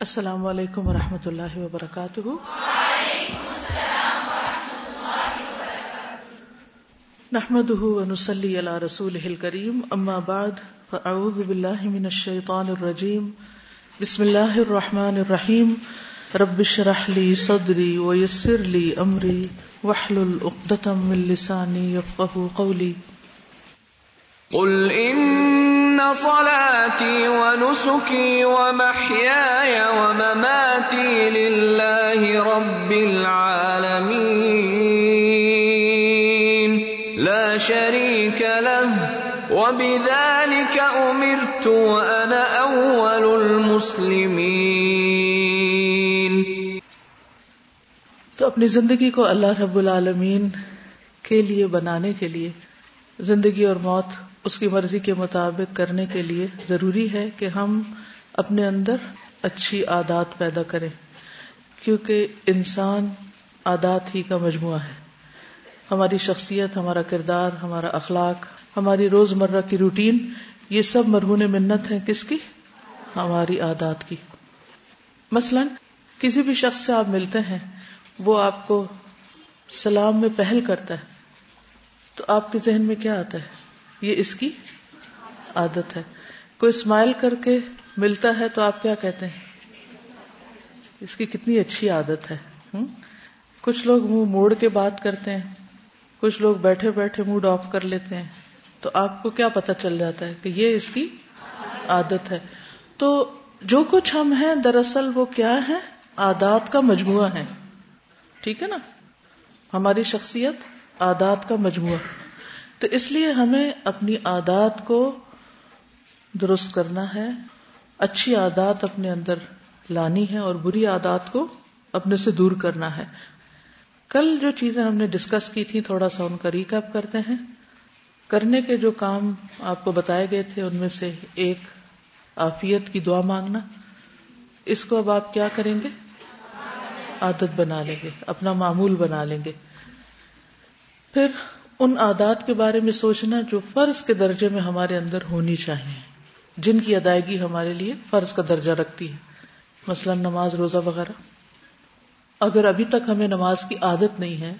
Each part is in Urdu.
السلام علیکم و رحمۃ اللہ وبرکاتہ۔ نحمد ونسلی علی رسول کریم اما بعد، فاعوذ باللہ من الشیطان الرجیم، بسم اللہ الرحمن الرحیم۔ رب شرح لی صدری ویسر لی امری وحلل اقدتم من لسانی یفقہ قولی۔ قل ان صلاتي ونسكي ومحياي ومماتي لله رب العالمين لا شريك له وبذلك امرت وانا اول المسلمين تو اپنی زندگی کو اللہ رب العالمین کے لیے بنانے کے لیے زندگی اور موت اس کی مرضی کے مطابق کرنے کے لیے ضروری ہے کہ ہم اپنے اندر اچھی عادات پیدا کریں، کیونکہ انسان عادات ہی کا مجموعہ ہے۔ ہماری شخصیت، ہمارا کردار، ہمارا اخلاق، ہماری روز مرہ کی روٹین، یہ سب مرہون منت ہے کس کی؟ ہماری عادات کی۔ مثلا، کسی بھی شخص سے آپ ملتے ہیں، وہ آپ کو سلام میں پہل کرتا ہے، تو آپ کے ذہن میں کیا آتا ہے؟ یہ اس کی عادت ہے۔ کوئی اسمائل کر کے ملتا ہے تو آپ کیا کہتے ہیں؟ اس کی کتنی اچھی عادت ہے۔ کچھ لوگ منہ موڑ کے بات کرتے ہیں، کچھ لوگ بیٹھے بیٹھے موڈ آف کر لیتے ہیں۔ تو آپ کو کیا پتا چل جاتا ہے کہ یہ اس کی عادت ہے۔ تو جو کچھ ہم ہیں، دراصل وہ کیا ہے؟ عادات کا مجموعہ ہے۔ ٹھیک ہے نا؟ ہماری شخصیت عادات کا مجموعہ۔ تو اس لیے ہمیں اپنی عادات کو درست کرنا ہے، اچھی عادات اپنے اندر لانی ہے اور بری عادات کو اپنے سے دور کرنا ہے۔ کل جو چیزیں ہم نے ڈسکس کی تھی تھوڑا سا ان کا ریکپ کرتے ہیں۔ کرنے کے جو کام آپ کو بتائے گئے تھے، ان میں سے ایک آفیت کی دعا مانگنا۔ اس کو اب آپ کیا کریں گے؟ عادت بنا لیں گے، اپنا معمول بنا لیں گے۔ پھر ان عادات کے بارے میں سوچنا جو فرض کے درجے میں ہمارے اندر ہونی چاہیے۔ جن کی ادائیگی ہمارے لیے فرض کا درجہ رکھتی ہے۔ مثلا نماز روزہ وغیرہ۔ اگر ابھی تک ہمیں نماز کی عادت نہیں ہے،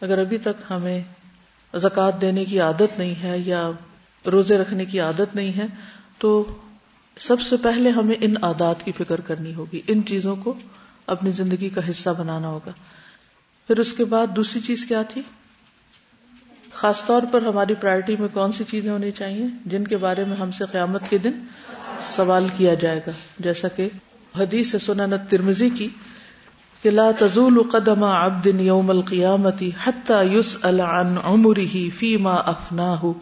اگر ابھی تک ہمیں زکوٰۃ دینے کی عادت نہیں ہے یا روزے رکھنے کی عادت نہیں ہے، تو سب سے پہلے ہمیں ان عادات کی فکر کرنی ہوگی۔ ان چیزوں کو اپنی زندگی کا حصہ بنانا ہوگا۔ پھر اس کے بعد دوسری چیز کیا تھی؟ خاص طور پر ہماری پرائرٹی میں کون سی چیزیں ہونی چاہیے جن کے بارے میں ہم سے قیامت کے دن سوال کیا جائے گا؟ جیسا کہ حدیث سنت ترمزی کی کہ لا تزول قدم عبد يوم القيامة حتى يسأل عن عمره فيما أفناه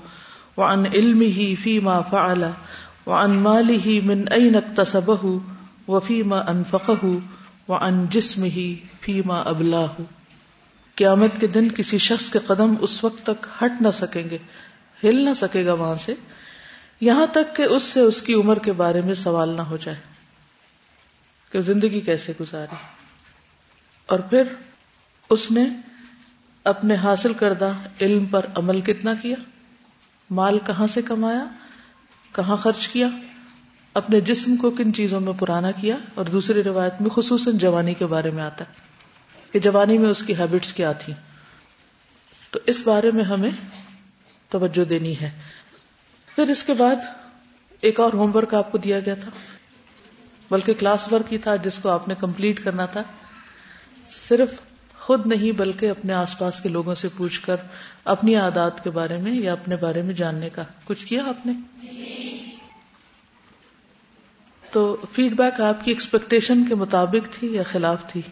وعن علمه فيما فعل وعن ماله من أين اكتسبه وفيما أنفقه وعن جسمه فيما أبلاه قیامت کے دن کسی شخص کے قدم اس وقت تک ہٹ نہ سکیں گے، ہل نہ سکے گا وہاں سے۔ یہاں تک کہ اس سے اس کی عمر کے بارے میں سوال نہ ہو جائے۔ کہ زندگی کیسے گزاری۔ اور پھر اس نے اپنے حاصل کردہ علم پر عمل کتنا کیا؟ مال کہاں سے کمایا؟ کہاں خرچ کیا؟ اپنے جسم کو کن چیزوں میں پرانا کیا؟ اور دوسری روایت میں خصوصاً جوانی کے بارے میں آتا ہے۔ کہ جوانی میں اس کی ہیبٹس کیا تھی تو اس بارے میں ہمیں توجہ دینی ہے۔ پھر اس کے بعد ایک اور ہوم ورک آپ کو دیا گیا تھا۔ بلکہ کلاس ورک ہی تھا جس کو آپ نے کمپلیٹ کرنا تھا۔ صرف خود نہیں بلکہ اپنے آس پاس کے لوگوں سے پوچھ کر اپنی عادات کے بارے میں یا اپنے بارے میں جاننے کا۔ کچھ کیا آپ نے؟ تو فیڈ بیک آپ کی ایکسپیکٹیشن کے مطابق تھی یا خلاف تھی؟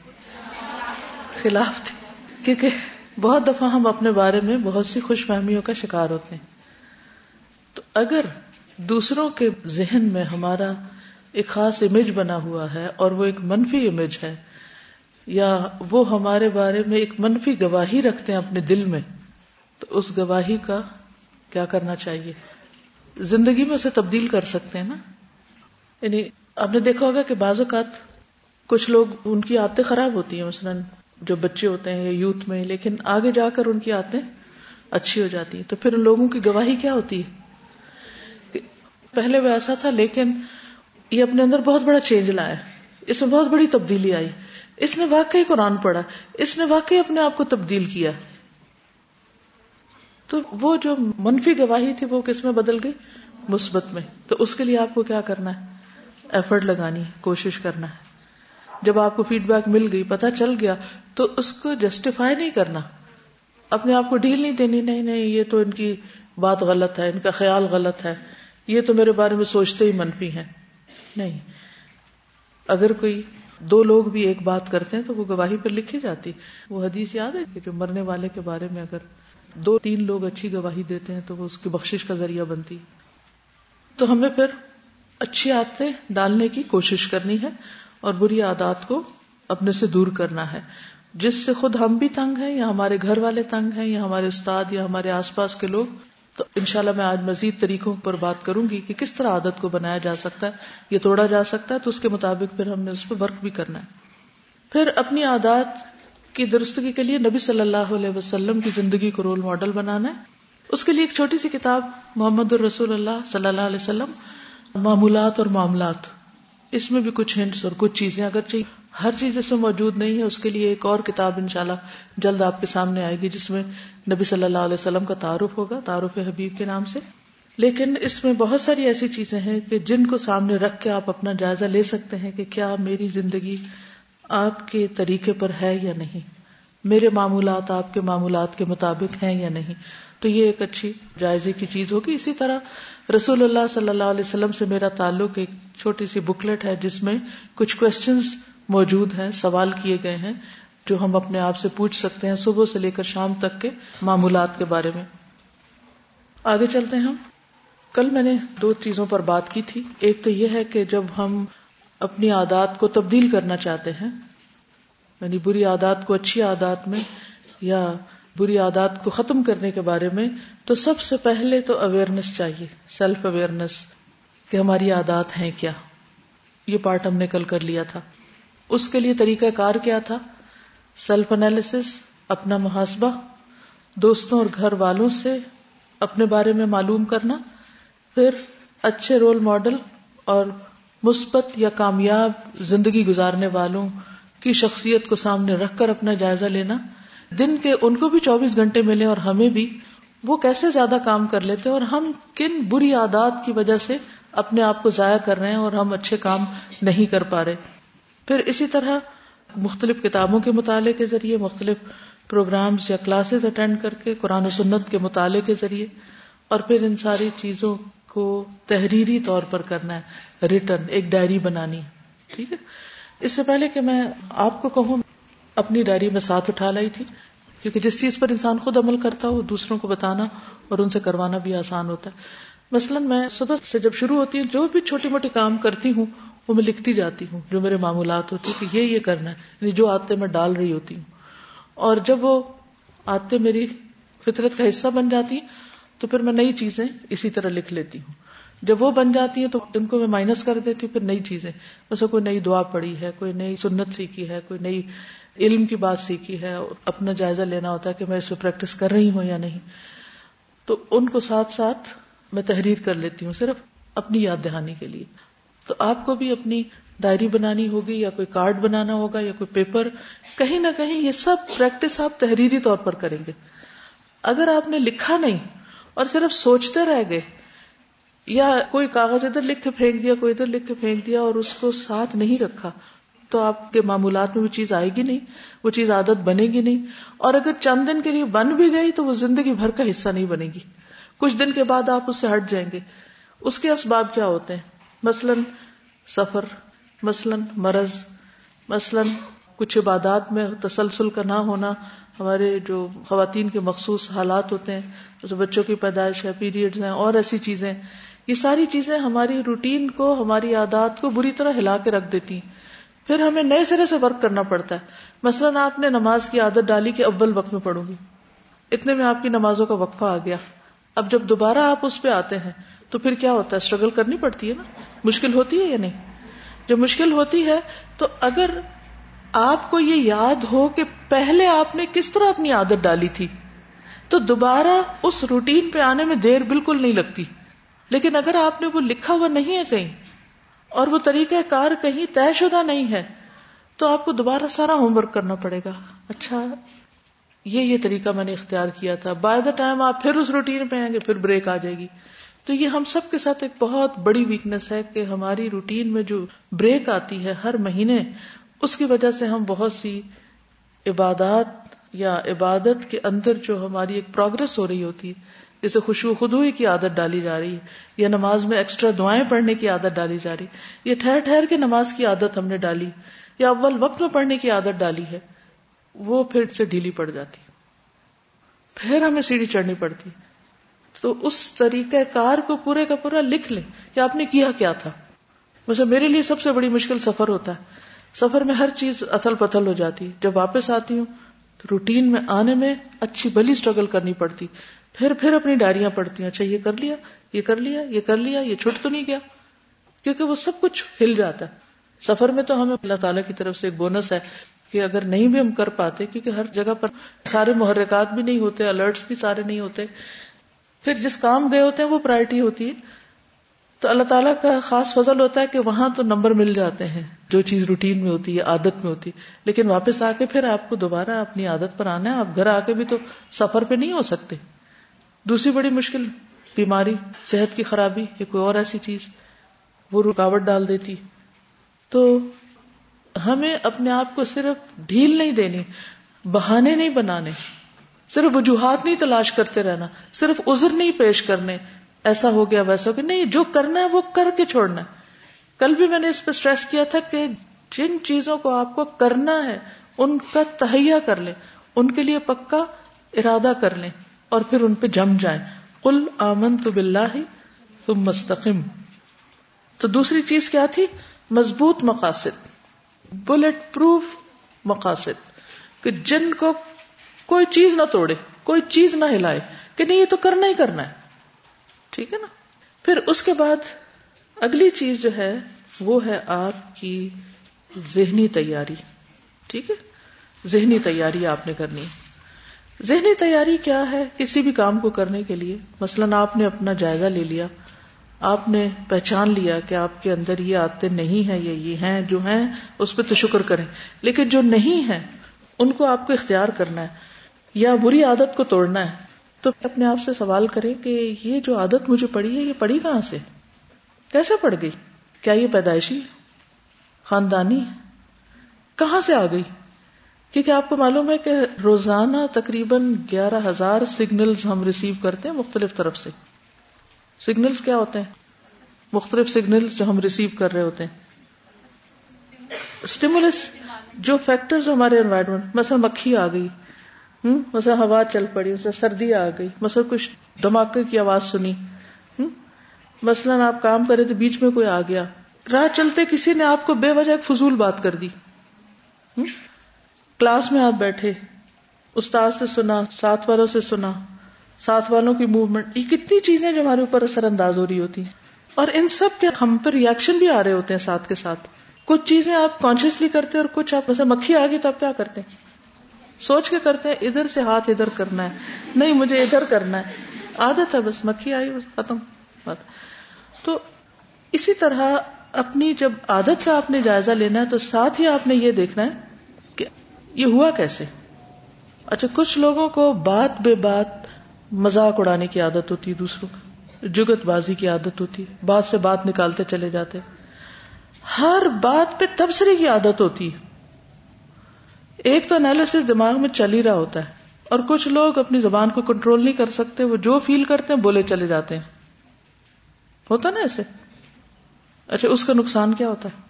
خلاف تھی کیونکہ بہت دفعہ ہم اپنے بارے میں بہت سی خوش فہمیوں کا شکار ہوتے ہیں۔ تو اگر دوسروں کے ذہن میں ہمارا ایک خاص امیج بنا ہوا ہے اور وہ ایک منفی امیج ہے، یا وہ ہمارے بارے میں ایک منفی گواہی رکھتے ہیں اپنے دل میں، تو اس گواہی کا کیا کرنا چاہیے؟ زندگی میں اسے تبدیل کر سکتے ہیں نا۔ یعنی آپ نے دیکھا ہوگا کہ بعض اوقات کچھ لوگ ان کی عادتیں خراب ہوتی ہیں، مثلاً جو بچے ہوتے ہیں یا یوتھ میں، لیکن آگے جا کر ان کی آتے اچھی ہو جاتی ہیں۔ تو پھر ان لوگوں کی گواہی کیا ہوتی ہے؟ پہلے وہ ایسا تھا، لیکن یہ اپنے اندر بہت بڑا چینج لایا۔ اس میں بہت بڑی تبدیلی آئی۔ اس نے واقعی قرآن پڑھا۔ اس نے واقعی اپنے آپ کو تبدیل کیا۔ تو وہ جو منفی گواہی تھی، وہ کس میں بدل گئی؟ مثبت میں۔ تو اس کے لیے آپ کو کیا کرنا ہے؟ ایفرٹ لگانی، کوشش کرنا ہے۔ جب آپ کو فیڈ بیک مل گئی پتا چل گیا، تو اس کو جسٹیفائی نہیں کرنا۔ اپنے آپ کو ڈیل نہیں دینی، نہیں نہیں، یہ تو ان کی بات غلط ہے، ان کا خیال غلط ہے۔ یہ تو میرے بارے میں سوچتے ہی منفی ہیں۔ نہیں۔ اگر کوئی دو لوگ بھی ایک بات کرتے ہیں تو وہ گواہی پر لکھی جاتی۔ وہ حدیث یاد ہے کہ جو مرنے والے کے بارے میں اگر دو، تین لوگ اچھی گواہی دیتے ہیں تو وہ اس کی بخشش کا ذریعہ بنتی۔ تو ہمیں پھر اچھی عادتیں ڈالنے کی کوشش کرنی ہے۔ اور بری عادات کو اپنے سے دور کرنا ہے۔ جس سے خود ہم بھی تنگ ہیں، یا ہمارے گھر والے تنگ ہیں، یا ہمارے استاد، یا ہمارے آس پاس کے لوگ۔ تو انشاءاللہ میں آج مزید طریقوں پر بات کروں گی کہ کس طرح عادت کو بنایا جا سکتا ہے، یہ توڑا جا سکتا ہے، تو اس کے مطابق پھر ہم نے اس پہ ورک بھی کرنا ہے۔ پھر اپنی عادات کی درستگی کے لیے نبی صلی اللہ علیہ وسلم کی زندگی کو رول ماڈل بنانا ہے۔ اس کے لیے ایک چھوٹی سی کتاب، محمد الرسول اللہ صلی اللہ علیہ وسلم، معمولات اور معاملات۔ اس میں بھی کچھ ہنٹس اور کچھ چیزیں اگر چاہیے۔ ہر چیز اس میں موجود نہیں ہے، اس کے لیے ایک اور کتاب انشاءاللہ جلد آپ کے سامنے آئے گی، جس میں نبی صلی اللہ علیہ وسلم کا تعارف ہوگا، تعارف حبیب کے نام سے۔ لیکن اس میں بہت ساری ایسی چیزیں ہیں کہ جن کو سامنے رکھ کے آپ اپنا جائزہ لے سکتے ہیں کہ کیا میری زندگی آپ کے طریقے پر ہے یا نہیں۔ میرے معمولات آپ کے معمولات کے مطابق ہیں یا نہیں۔ تو یہ ایک اچھی جائزے کی چیز ہوگی۔ اسی طرح رسول اللہ صلی اللہ علیہ وسلم سے میرا تعلق ایک چھوٹی سی بکلیٹ ہے جس میں کچھ کوشچنس موجود ہیں، سوال کیے گئے ہیں، جو ہم اپنے آپ سے پوچھ سکتے ہیں صبح سے لے کر شام تک کے معمولات کے بارے میں۔ آگے چلتے ہیں ہم۔ کل میں نے دو چیزوں پر بات کی تھی۔ ایک تو یہ ہے کہ جب ہم اپنی عادات کو تبدیل کرنا چاہتے ہیں یعنی بری عادات کو اچھی عادات میں، یا بری عادات کو ختم کرنے کے بارے میں تو سب سے پہلے تو اویئرنیس چاہیے سیلف اویئرنیس کہ ہماری عادات ہیں کیا؟ یہ پارٹ ہم نے کل کر لیا تھا۔ اس کے لیے طریقہ کار کیا تھا؟ سیلف انالیس اپنا محاسبہ، دوستوں اور گھر والوں سے اپنے بارے میں معلوم کرنا، پھر اچھے رول ماڈل اور مثبت یا کامیاب زندگی گزارنے والوں کی شخصیت کو سامنے رکھ کر اپنا جائزہ لینا۔ دن کے ان کو بھی چوبیس گھنٹے ملے اور ہمیں بھی، وہ کیسے زیادہ کام کر لیتے اور ہم کن بری عادات کی وجہ سے اپنے آپ کو ضائع کر رہے ہیں اور ہم اچھے کام نہیں کر پا رہے۔ پھر اسی طرح مختلف کتابوں کے مطالعے کے ذریعے، مختلف پروگرامز یا کلاسز اٹینڈ کر کے، قرآن و سنت کے مطالعے کے ذریعے۔ اور پھر ان ساری چیزوں کو تحریری طور پر کرنا ہے، ریٹرن، ایک ڈائری بنانی۔ ٹھیک ہے؟ اس سے پہلے کہ میں آپ کو کہوں اپنی ڈائری میں ساتھ اٹھا لائی تھی، کیونکہ جس چیز پر انسان خود عمل کرتا ہو دوسروں کو بتانا اور ان سے کروانا بھی آسان ہوتا ہے۔ مثلاً میں صبح سے جب شروع ہوتی ہوں جو بھی چھوٹی موٹی کام کرتی ہوں، وہ میں لکھتی جاتی ہوں، جو میرے معمولات ہوتی کہ یہ یہ کرنا ہے یعنی جو آتے میں ڈال رہی ہوتی ہوں۔ اور جب وہ آتے میری فطرت کا حصہ بن جاتی ہیں، تو پھر میں نئی چیزیں اسی طرح لکھ لیتی ہوں۔ جب وہ بن جاتی ہیں، تو ان کو میں مائنس کر دیتی ہوں، پھر نئی چیزیں۔ ویسے کوئی نئی دعا پڑی ہے، کوئی نئی سنت سیکھی ہے، کوئی نئی علم کی بات سیکھی ہے اور اپنا جائزہ لینا ہوتا ہے کہ میں اس پہ پریکٹس کر رہی ہوں یا نہیں۔ تو ان کو ساتھ ساتھ میں تحریر کر لیتی ہوں صرف اپنی یاد دہانی کے لیے۔ تو آپ کو بھی اپنی ڈائری بنانی ہوگی یا کوئی کارڈ بنانا ہوگا یا کوئی پیپر، کہیں نہ کہیں یہ سب پریکٹس آپ تحریری طور پر کریں گے۔ اگر آپ نے لکھا نہیں اور صرف سوچتے رہ گئے یا کوئی کاغذ ادھر لکھ کے پھینک دیا، کوئی ادھر لکھ کے پھینک دیا اور اس کو ساتھ نہیں رکھا تو آپ کے معمولات میں وہ چیز آئے گی نہیں، وہ چیز عادت بنے گی نہیں۔ اور اگر چند دن کے لیے بن بھی گئی تو وہ زندگی بھر کا حصہ نہیں بنے گی۔ کچھ دن کے بعد آپ اس سے ہٹ جائیں گے۔ اس کے اسباب کیا ہوتے ہیں؟ مثلاً سفر، مثلاً مرض، مثلاً کچھ عبادات میں تسلسل کا نہ ہونا۔ ہمارے جو خواتین کے مخصوص حالات ہوتے ہیں، جیسے بچوں کی پیدائش ہے، پیریڈز ہیں، اور ایسی چیزیں۔ یہ ساری چیزیں ہماری روٹین کو، ہماری عادات کو بری طرح ہلا کے رکھ دیتی ہیں۔ پھر ہمیں نئے سرے سے ورک کرنا پڑتا ہے۔ مثلاً آپ نے نماز کی عادت ڈالی کہ اول وقت میں پڑھوں گی۔ اتنے میں آپ کی نمازوں کا وقفہ آ گیا۔ اب جب دوبارہ آپ اس پہ آتے ہیں، تو پھر کیا ہوتا ہے؟ اسٹرگل کرنی پڑتی ہے نا۔ مشکل ہوتی ہے یا نہیں؟ جب مشکل ہوتی ہے، تو اگر آپ کو یہ یاد ہو کہ پہلے آپ نے کس طرح اپنی عادت ڈالی تھی، تو دوبارہ اس روٹین پہ آنے میں دیر بالکل نہیں لگتی۔ لیکن اگر آپ نے وہ لکھا ہوا نہیں ہے کہیں اور وہ طریقہ کار کہیں طے شدہ نہیں ہے، تو آپ کو دوبارہ سارا ہوم ورک کرنا پڑے گا۔ اچھا یہ یہ طریقہ میں نے اختیار کیا تھا۔ بائی دا ٹائم آپ پھر اس روٹین پہ آئیں گے، پھر بریک آ جائے گی۔ تو یہ ہم سب کے ساتھ ایک بہت بڑی ویکنیس ہے کہ ہماری روٹین میں جو بریک آتی ہے ہر مہینے، اس کی وجہ سے ہم بہت سی عبادات یا عبادت کے اندر جو ہماری ایک پروگرس ہو رہی ہوتی ہے جیسے خوشبو خدوئی کی عادت ڈالی جا رہی ہے، یا نماز میں ایکسٹرا دعائیں پڑھنے کی عادت ڈالی جا رہی ہے۔ یہ ٹھہر ٹھہر کے نماز کی عادت ہم نے ڈالی، یا اول وقت میں پڑھنے کی عادت ڈالی ہے، وہ پھر سے ڈھیلی پڑ جاتی۔ پھر ہمیں سیڑھی چڑھنی پڑتی۔ تو اس طریقہ کار کو پورے کا پورا لکھ لیں کہ آپ نے کیا کیا تھا۔ ویسے میرے لیے سب سے بڑی مشکل سفر ہوتا ہے۔ سفر میں ہر چیز اتل پتھل ہو جاتی۔ جب واپس آتی ہوں تو روٹین میں آنے میں اچھی بلی اسٹرگل کرنی پڑتی۔ پھر پھر اپنی ڈائریاں پڑتی ہیں اچھا یہ کر لیا، یہ کر لیا، یہ کر لیا، یہ چھٹ تو نہیں گیا۔ کیونکہ وہ سب کچھ ہل جاتا ہے۔ سفر میں تو ہمیں اللہ تعالیٰ کی طرف سے ایک بونس ہے کہ اگر نہیں بھی ہم کر پاتے، کیونکہ ہر جگہ پر سارے محرکات بھی نہیں ہوتے الرٹس بھی سارے نہیں ہوتے۔ پھر جس کام گئے ہوتے ہیں، وہ پرائرٹی ہوتی ہے۔ تو اللہ تعالیٰ کا خاص فضل ہوتا ہے کہ وہاں تو نمبر مل جاتے ہیں۔ جو چیز روٹین میں ہوتی ہے، عادت میں ہوتی ہے۔ لیکن واپس آ کے پھر آپ کو دوبارہ اپنی عادت پر آنا ہے۔ آپ گھر آ کے بھی تو سفر پہ نہیں ہو سکتے۔ دوسری بڑی مشکل بیماری، صحت کی خرابی یا کوئی اور ایسی چیز، وہ رکاوٹ ڈال دیتی۔ تو ہمیں اپنے آپ کو صرف ڈھیل نہیں دینی، بہانے نہیں بنانے، صرف وجوہات نہیں تلاش کرتے رہنا، صرف عذر نہیں پیش کرنے۔ ایسا ہو گیا، ویسا ہو گیا۔ نہیں، جو کرنا ہے وہ کر کے چھوڑنا۔ ہے کل بھی میں نے اس پہ اسٹریس کیا تھا کہ جن چیزوں کو آپ کو کرنا ہے، ان کا تہیا کر لیں، ان کے لیے پکا ارادہ کر لیں۔ اور پھر ان پہ جم جائیں۔ کل آمن تو بلّہ تم مستقم تو دوسری چیز کیا تھی؟ مضبوط مقاصد بلٹ پروف مقاصد، کہ جن کو کوئی چیز نہ توڑے، کوئی چیز نہ ہلائے، کہ نہیں، یہ تو کرنا ہی کرنا ہے۔ ٹھیک ہے نا؟ پھر اس کے بعد اگلی چیز جو ہے، وہ ہے آپ کی ذہنی تیاری۔ ٹھیک ہے؟ ذہنی تیاری آپ نے کرنی ذہنی تیاری کیا ہے کسی بھی کام کو کرنے کے لیے؟ مثلاً آپ نے اپنا جائزہ لے لیا، آپ نے پہچان لیا کہ آپ کے اندر یہ آتے نہیں ہیں یا یہ ہیں، جو ہیں، اس پہ تو شکر کریں۔ لیکن جو نہیں ہے ان کو آپ کو اختیار کرنا ہے یا بری عادت کو توڑنا ہے۔ تو اپنے آپ سے سوال کریں کہ یہ جو عادت مجھے پڑی ہے، یہ پڑی کہاں سے؟ کیسے پڑ گئی؟ کیا یہ پیدائشی خاندانی کہاں سے آ گئی؟ کیونکہ آپ کو معلوم ہے کہ روزانہ تقریباً گیارہ ہزار سگنلز ہم ریسیو کرتے ہیں مختلف طرف سے۔ سگنلز کیا ہوتے ہیں؟ مختلف سگنلز جو ہم ریسیو کر رہے ہوتے ہیں۔ اسٹیمولس جو فیکٹر جو ہمارے انوائرمنٹ مثلا مکھی آ گئی مثلا ہوا چل پڑی، مثلا سردی آ گئی، مثلا کچھ دھماکے کی آواز سنی مثلاً آپ کام کرے تو بیچ میں کوئی آ گیا۔ راہ چلتے کسی نے آپ کو بے وجہ ایک فضول بات کر دی۔ کلاس میں آپ بیٹھے استاد سے سنا، ساتھ والوں سے سنا، ساتھ والوں کی موومنٹ یہ کتنی چیزیں جو ہمارے اوپر اثر انداز ہو رہی ہوتی ہیں۔ اور ان سب کے ہم پر ریئیکشن بھی آ رہے ہوتے ہیں ساتھ کے ساتھ۔ کچھ چیزیں آپ کانشیسلی کرتے اور کچھ آپ جیسے مکھی آ گئی تو آپ کیا کرتے ہیں؟ سوچ کے کرتے ہیں، ادھر سے ہاتھ ادھر کرنا ہے۔ نہیں، مجھے ادھر کرنا ہے۔ عادت ہے، بس مکھی آئی، بس ختم۔ بات تو اسی طرح اپنی جب عادت کا آپ نے جائزہ لینا ہے تو ساتھ ہی آپ نے یہ دیکھنا ہے یہ ہوا کیسے؟ اچھا کچھ لوگوں کو بات بے بات مزاق اڑانے کی عادت ہوتی ہے دوسروں کو جگت بازی کی عادت ہوتی ہے بات سے بات نکالتے چلے جاتے۔ ہر بات پہ تبصرے کی عادت ہوتی۔ ہے ایک تو انالیس دماغ میں چل ہی رہا ہوتا ہے، اور کچھ لوگ اپنی زبان کو کنٹرول نہیں کر سکتے، وہ جو فیل کرتے ہیں بولے چلے جاتے ہیں۔ ہوتا نا ایسے؟ اچھا اس کا نقصان کیا ہوتا ہے؟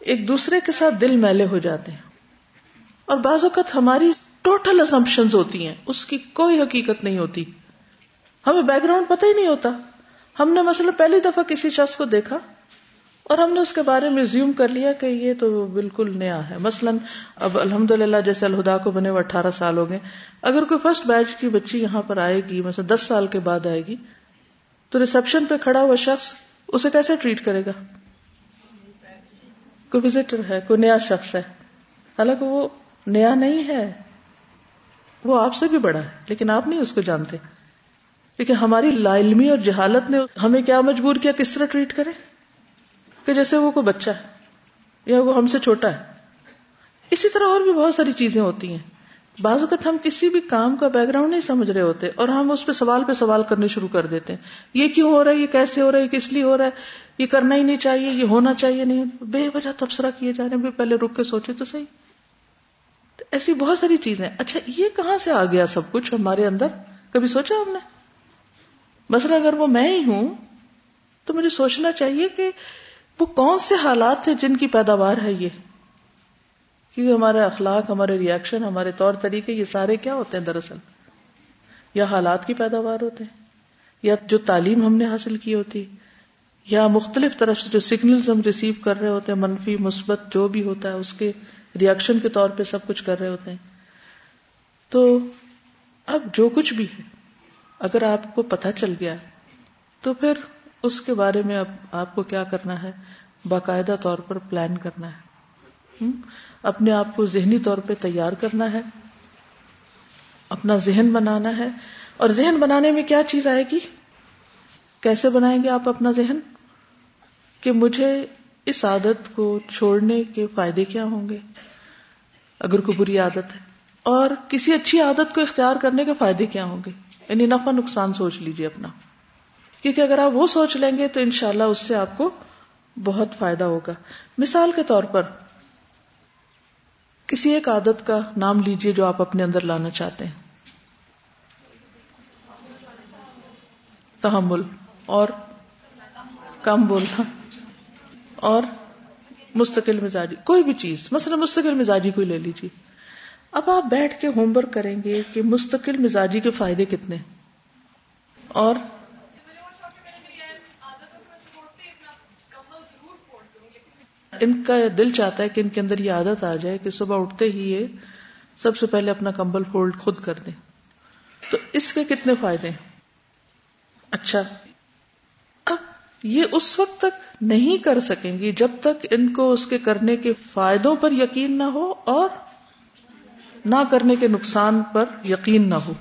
ایک دوسرے کے ساتھ دل میلے ہو جاتے ہیں۔ اور بعض اوقات ہماری ٹوٹل ازمپشن ہوتی ہیں۔ اس کی کوئی حقیقت نہیں ہوتی۔ ہمیں بیک گراؤنڈ پتہ ہی نہیں ہوتا۔ ہم نے مثلا پہلی دفعہ کسی شخص کو دیکھا اور ہم نے اس کے بارے میں زیوم کر لیا کہ یہ تو بالکل نیا ہے۔ مثلاً اب الحمد للہ جیسے الہدا کو بنے ہوئے اٹھارہ سال ہو گئے۔ اگر کوئی فرسٹ بیچ کی بچی یہاں پر آئے گی، مثلا دس سال کے بعد آئے گی، تو ریسپشن پہ کھڑا ہوا شخص اسے کیسے ٹریٹ کرے گا؟ کوئی وزٹر ہے، کوئی نیا شخص ہے۔ حالانکہ وہ نیا نہیں ہے۔ وہ آپ سے بھی بڑا ہے، لیکن آپ نہیں اس کو جانتے۔ لیکن ہماری لا علمی اور جہالت نے ہمیں کیا مجبور کیا، کس طرح ٹریٹ کرے؟ کہ جیسے وہ کوئی بچہ ہے، یا وہ ہم سے چھوٹا ہے۔ اسی طرح اور بھی بہت ساری چیزیں ہوتی ہیں۔ بعض اوقات ہم کسی بھی کام کا بیک گراؤنڈ نہیں سمجھ رہے ہوتے اور ہم اس پہ سوال پہ سوال کرنے شروع کر دیتے ہیں۔ یہ کیوں ہو رہا ہے؟ یہ کیسے ہو رہا ہے؟ کس لیے ہو رہا ہے؟ یہ کرنا ہی نہیں چاہیے، یہ ہونا چاہیے، نہیں۔ بے وجہ تبصرہ کیے جا رہے ہیں۔ پہلے رک کے سوچے تو صحیح۔ ایسی بہت ساری چیزیں۔ اچھا یہ کہاں سے آ گیا سب کچھ ہمارے اندر؟ کبھی سوچا ہم نے؟ مثلا اگر وہ میں ہی ہوں، تو مجھے سوچنا چاہیے کہ وہ کون سے حالات تھے جن کی پیداوار ہے یہ؟ کیونکہ ہمارے اخلاق، ہمارے ریئیکشن ہمارے طور طریقے، یہ سارے کیا ہوتے ہیں دراصل؟ یا حالات کی پیداوار ہوتے ہیں، یا جو تعلیم ہم نے حاصل کی ہوتی، یا مختلف طرف سے جو سگنلز ہم ریسیو کر رہے ہوتے ہیں، منفی، مثبت، جو بھی ہوتا ہے، اس کے ریئیکشن کے طور پہ سب کچھ کر رہے ہوتے ہیں۔ تو اب جو کچھ بھی ہے، اگر آپ کو پتہ چل گیا، تو پھر اس کے بارے میں اب آپ کو کیا کرنا ہے؟ باقاعدہ طور پر پلان کرنا ہے۔ اپنے آپ کو ذہنی طور پہ تیار کرنا ہے۔ اپنا ذہن بنانا ہے۔ اور ذہن بنانے میں کیا چیز آئے گی؟ کیسے بنائیں گے آپ اپنا ذہن؟ کہ مجھے اس عادت کو چھوڑنے کے فائدے کیا ہوں گے؟ اگر کوئی بری عادت ہے۔ اور کسی اچھی عادت کو اختیار کرنے کے فائدے کیا ہوں گے؟ یعنی نفع نقصان سوچ لیجیے اپنا۔ کیونکہ اگر آپ وہ سوچ لیں گے تو انشاءاللہ اس سے آپ کو بہت فائدہ ہوگا۔ مثال کے طور پر کسی ایک عادت کا نام لیجیے جو آپ اپنے اندر لانا چاہتے ہیں۔ تحمل اور کم بولنا۔ اور مستقل مزاجی، کوئی بھی چیز، مثلا مستقل مزاجی کوئی لے لیجیے۔ اب آپ بیٹھ کے ہوم ورک کریں گے کہ مستقل مزاجی کے فائدے کتنے اور ان کا دل چاہتا ہے کہ ان کے اندر یہ عادت آ جائے کہ صبح اٹھتے ہی یہ سب سے پہلے اپنا کمبل فولڈ خود کر دیں۔ تو اس کے کتنے فائدے ہیں؟ اچھا یہ اس وقت تک نہیں کر سکیں گی جب تک ان کو اس کے کرنے کے فائدوں پر یقین نہ ہو اور نہ کرنے کے نقصان پر یقین نہ ہو۔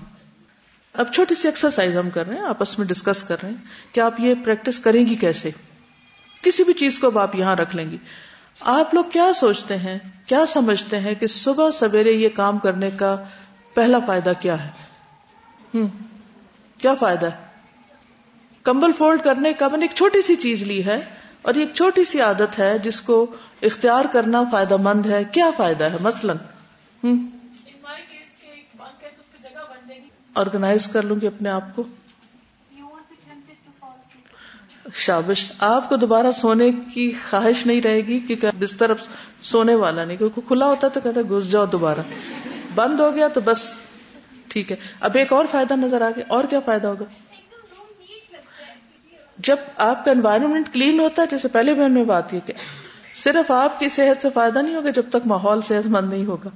اب چھوٹی سی ایکسرسائز ہم کر رہے ہیں، آپس میں ڈسکس کر رہے ہیں کہ آپ یہ پریکٹس کریں گی کیسے؟ کسی بھی چیز کو اب آپ یہاں رکھ لیں گی۔ آپ لوگ کیا سوچتے ہیں، کیا سمجھتے ہیں کہ صبح سویرے یہ کام کرنے کا پہلا فائدہ کیا ہے؟ ہم، کیا فائدہ ہے؟ کمبل فولڈ کرنے کا میں نے ایک چھوٹی سی چیز لی ہے اور یہ ایک چھوٹی سی عادت ہے جس کو اختیار کرنا فائدہ مند ہے۔ کیا فائدہ ہے؟ مثلاً آرگنائز کر لوں گی اپنے آپ کو۔ شابش، آپ کو دوبارہ سونے کی خواہش نہیں رہے گی کیونکہ بستر اب سونے والا نہیں، کیونکہ کھلا ہوتا تو کہتا گھس جاؤ دوبارہ۔ بند ہو گیا تو بس، ٹھیک ہے۔ اب ایک اور فائدہ نظر آ گیا، اور کیا فائدہ ہوگا؟ جب آپ کا انوائرمنٹ کلین ہوتا ہے، جیسے پہلے بھی میں بات یہ کہ صرف آپ کی صحت سے فائدہ نہیں ہوگا جب تک ماحول صحت مند نہیں ہوگا۔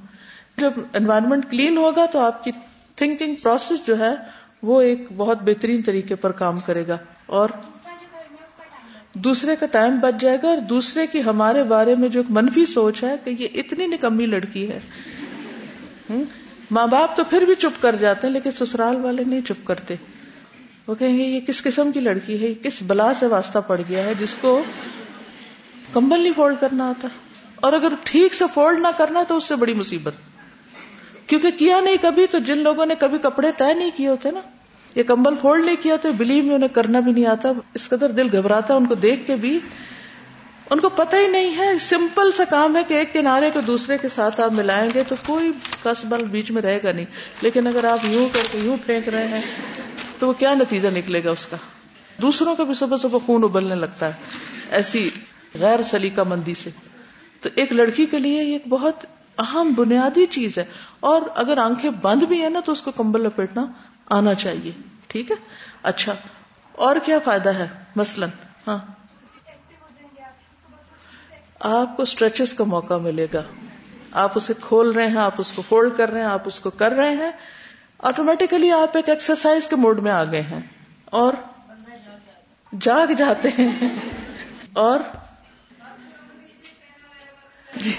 جب انوائرمنٹ کلین ہوگا تو آپ کی تھنکنگ پروسیس جو ہے، وہ ایک بہت بہترین طریقے پر کام کرے گا۔ اور دوسرے کا ٹائم بچ جائے گا اور دوسرے کی ہمارے بارے میں جو ایک منفی سوچ ہے کہ یہ اتنی نکمی لڑکی ہے۔ ماں باپ تو پھر بھی چپ کر جاتے ہیں، لیکن سسرال والے نہیں چپ کرتے۔ وہ کہیں گے، یہ کس قسم کی لڑکی ہے؟ یہ کس بلا سے واسطہ پڑ گیا ہے جس کو کمبل نہیں فولڈ کرنا آتا؟ اور اگر ٹھیک سے فولڈ نہ کرنا تو اس سے بڑی مصیبت۔ کیونکہ کیا نہیں کبھی تو جن لوگوں نے کبھی کپڑے طے نہیں کیے ہوتے نا، یہ کمبل فولڈ نہیں کیا تو بلیو میں انہیں کرنا بھی نہیں آتا۔ اس قدر دل گھبراتا ان کو دیکھ کے بھی۔ ان کو پتہ ہی نہیں ہے، سمپل سا کام ہے کہ ایک کنارے کو دوسرے کے ساتھ آپ ملائیں گے تو کوئی کس بل بیچ میں رہے گا نہیں۔ لیکن اگر آپ یوں کر کے یوں پھینک رہے ہیں تو وہ کیا نتیجہ نکلے گا اس کا؟ دوسروں کا بھی صبح صبح خون ابلنے لگتا ہے، ایسی غیر سلیقہ مندی سے۔ تو ایک لڑکی کے لیے یہ ایک بہت اہم بنیادی چیز ہے۔ اور اگر آنکھیں بند بھی ہیں نا تو اس کو کمبل لپیٹنا آنا چاہیے۔ ٹھیک ہے؟ اچھا۔ اور کیا فائدہ ہے؟ مثلاً ہاں۔ آپ کو اسٹریچز کا موقع ملے گا۔ آپ اسے کھول رہے ہیں، آپ اس کو فولڈ کر رہے ہیں، آپ اس کو کر رہے ہیں۔ آٹومیٹیکلی آپ ایک ایکسرسائز کے موڈ میں آ گئے ہیں اور جاگ جاتے ہیں اور جی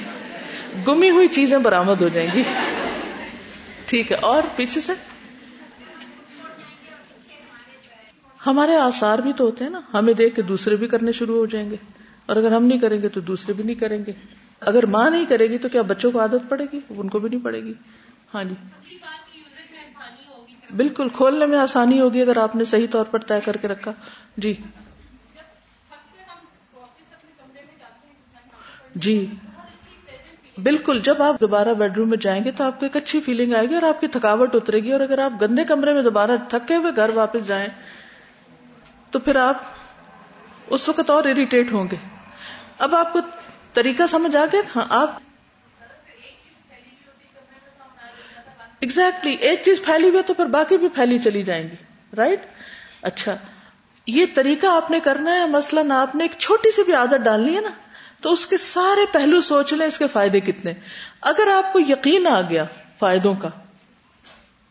گمی ہوئی چیزیں برامد ہو جائیں گی۔ ٹھیک ہے، اور پیچھے سے؟ ہمارے آسار بھی تو ہوتے ہیں نا، ہمیں دیکھ کے دوسرے بھی کرنے شروع ہو جائیں گے۔ اور اگر ہم نہیں کریں گے تو دوسرے بھی نہیں کریں گے۔ اگر ماں نہیں کرے گی تو کیا بچوں کو عادت پڑے گی؟ ان کو بھی نہیں پڑے گی۔ ہاں جی۔ بالکل، کھولنے میں آسانی ہوگی اگر آپ نے صحیح طور پر طے کر کے رکھا۔ جی۔ جی۔ بالکل، جب آپ دوبارہ بیڈ روم میں جائیں گے تو آپ کو ایک اچھی فیلنگ آئے گی اور آپ کی تھکاوٹ اترے گی اور اگر آپ گندے کمرے میں دوبارہ تھکے ہوئے گھر واپس جائیں تو پھر آپ اس وقت اور اریٹیٹ ہوں گے۔ اب آپ کو طریقہ سمجھ آ گیا؟ ہاں آپ ایگزیکٹلی ایک چیز پھیلی ہوئی تو پھر باقی بھی پھیلی چلی جائیں گی رائٹ اچھا یہ طریقہ آپ نے کرنا ہے مثلاً آپ نے ایک چھوٹی سی بھی عادت ڈالنی ہے نا تو اس کے سارے پہلو سوچ لیں اس کے فائدے کتنے اگر آپ کو یقین آ گیا فائدوں کا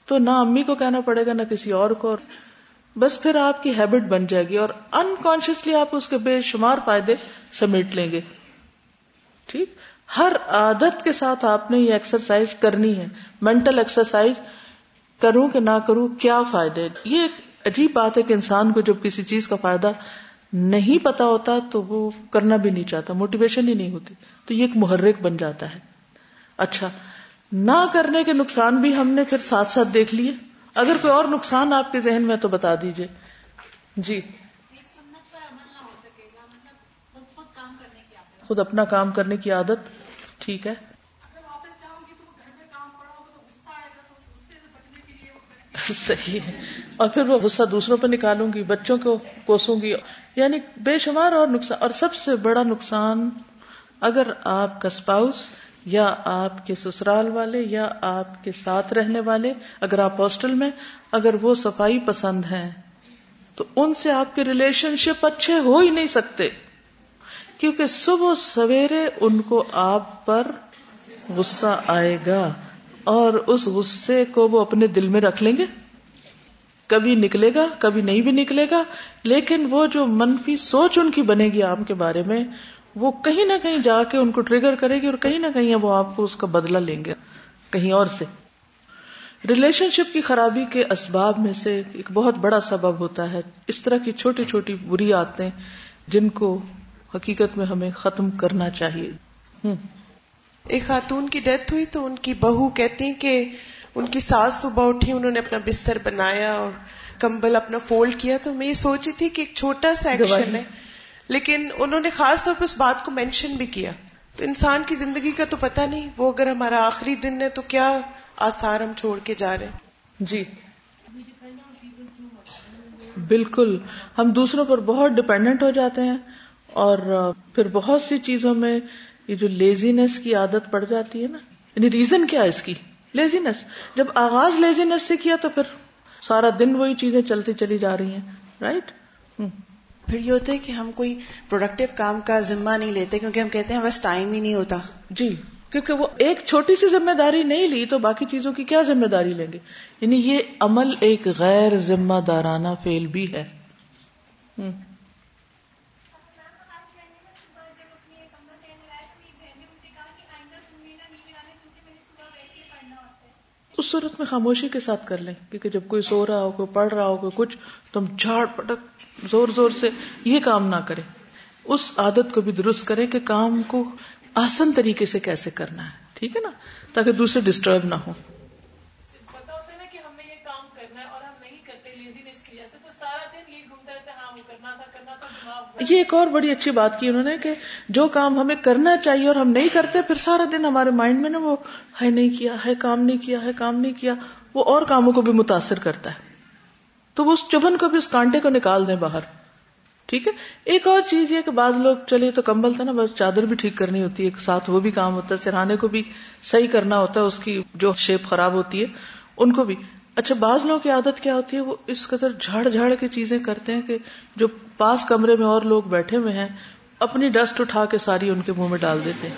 تو نہ امی کو کہنا پڑے گا نہ کسی اور کو بس پھر آپ کی ہیبٹ بن جائے گی اور انکانشیسلی آپ اس کے بے شمار فائدے سمیٹ لیں گے ٹھیک ہر عادت کے ساتھ آپ نے یہ ایکسرسائز کرنی ہے مینٹل ایکسرسائز کروں کہ نہ کروں، کیا فائدے یہ ایک عجیب بات ہے کہ انسان کو جب کسی چیز کا فائدہ نہیں پتا ہوتا تو وہ کرنا بھی نہیں چاہتا موٹیویشن ہی نہیں ہوتی۔ تو یہ ایک محرک بن جاتا ہے۔ اچھا نہ کرنے کے نقصان بھی ہم نے پھر ساتھ ساتھ دیکھ لیے۔ اگر کوئی اور نقصان آپ کے ذہن میں تو بتا دیجیے جی۔ خود اپنا کام کرنے کی عادت ٹھیک ہے؟ صحیح ہے۔ اور پھر وہ غصہ دوسروں پہ نکالوں گی بچوں کو کوسوں گی۔ یعنی بے شمار اور نقصان اور سب سے بڑا نقصان اگر آپ کا اسپاؤس یا آپ کے سسرال والے یا آپ کے ساتھ رہنے والے اگر آپ ہاسٹل میں اگر وہ صفائی پسند ہیں تو ان سے آپ کے ریلیشن شپ اچھے ہو ہی نہیں سکتے۔ کیونکہ صبح سویرے ان کو آپ پر غصہ آئے گا اور اس غصے کو وہ اپنے دل میں رکھ لیں گے؟ کبھی نکلے گا، کبھی نہیں بھی نکلے گا، لیکن وہ جو منفی سوچ ان کی بنے گی آپ کے بارے میں، وہ کہیں نہ کہیں جا کے ان کو ٹریگر کرے گی اور کہیں نہ کہیں وہ آپ کو اس کا بدلہ لیں گے کہیں اور سے۔ ریلیشن شپ کی خرابی کے اسباب میں سے ایک بہت بڑا سبب ہوتا ہے۔ اس طرح کی چھوٹی چھوٹی بری آتے جن کو حقیقت میں ہمیں ختم کرنا چاہیے۔ ایک خاتون کی ڈیتھ ہوئی تو ان کی بہو کہتی کہ ان کی ساس صبح اٹھی انہوں نے اپنا بستر بنایا اور کمبل اپنا فولڈ کیا۔ تو میں یہ سوچی تھی کہ ایک چھوٹا سا ایکشن ہے۔ لیکن انہوں نے خاص طور پہ اس بات کو مینشن بھی کیا۔ تو انسان کی زندگی کا تو پتہ نہیں وہ اگر ہمارا آخری دن ہے تو کیا آسار ہم چھوڑ کے جا رہے ہیں؟ جی۔ بالکل۔ ہم دوسروں پر بہت ڈپینڈنٹ ہو جاتے ہیں۔ اور پھر بہت سی چیزوں میں یہ جو لیزینس کی عادت پڑ جاتی ہے نا یعنی ریزن کیا ہے اس کی؟ لیزینس جب آغاز لیزینس سے کیا تو پھر سارا دن وہی چیزیں چلتی چلی جا رہی ہیں رائٹ پھر یہ ہوتا ہے کہ ہم کوئی پروڈکٹیو کام کا ذمہ نہیں لیتے کیونکہ ہم کہتے ہیں بس ٹائم ہی نہیں ہوتا۔ جی کیونکہ وہ ایک چھوٹی سی ذمہ داری نہیں لی تو باقی چیزوں کی کیا ذمہ داری لیں گے؟ یعنی یہ عمل ایک غیر ذمہ دارانہ فیل بھی ہے۔ اس صورت میں خاموشی کے ساتھ کر لیں، کیونکہ جب کوئی سو رہا ہو، کوئی پڑھ رہا ہو، کوئی کچھ، تم جھاڑ پٹک زور زور سے یہ کام نہ کرے اس عادت کو بھی درست کرے کہ کام کو آسن طریقے سے کیسے کرنا ہے، ٹھیک ہے نا؟ تاکہ دوسرے ڈسٹرب نہ ہو یہ ایک اور بڑی اچھی بات کی انہوں نے کہ جو کام ہمیں کرنا چاہیے اور ہم نہیں کرتے، پھر سارا دن ہمارے مائنڈ میں نا وہ ہے نہیں کیا، ہے کام نہیں کیا، ہے کام نہیں کیا، وہ اور کاموں کو بھی متاثر کرتا ہے۔ تو وہ اس چبن کو بھی، اس کانٹے کو نکال دیں باہر۔ ٹھیک ہے؟ ایک اور چیز یہ کہ بعض لوگ چلے تو کمبل تھا نا، بس چادر بھی ٹھیک کرنی ہوتی ہے ساتھ وہ بھی کام ہوتا ہے، سرہانے کو بھی صحیح کرنا ہوتا ہے، اس کی جو شیپ خراب ہوتی ہے، ان کو بھی۔ اچھا بعض لوگوں کی عادت کیا ہوتی ہے؟ وہ اس قدر جھاڑ جھاڑ کے چیزیں کرتے ہیں کہ جو پاس کمرے میں اور لوگ بیٹھے ہوئے ہیں، اپنی ڈسٹ اٹھا کے ساری ان کے منہ میں ڈال دیتے ہیں۔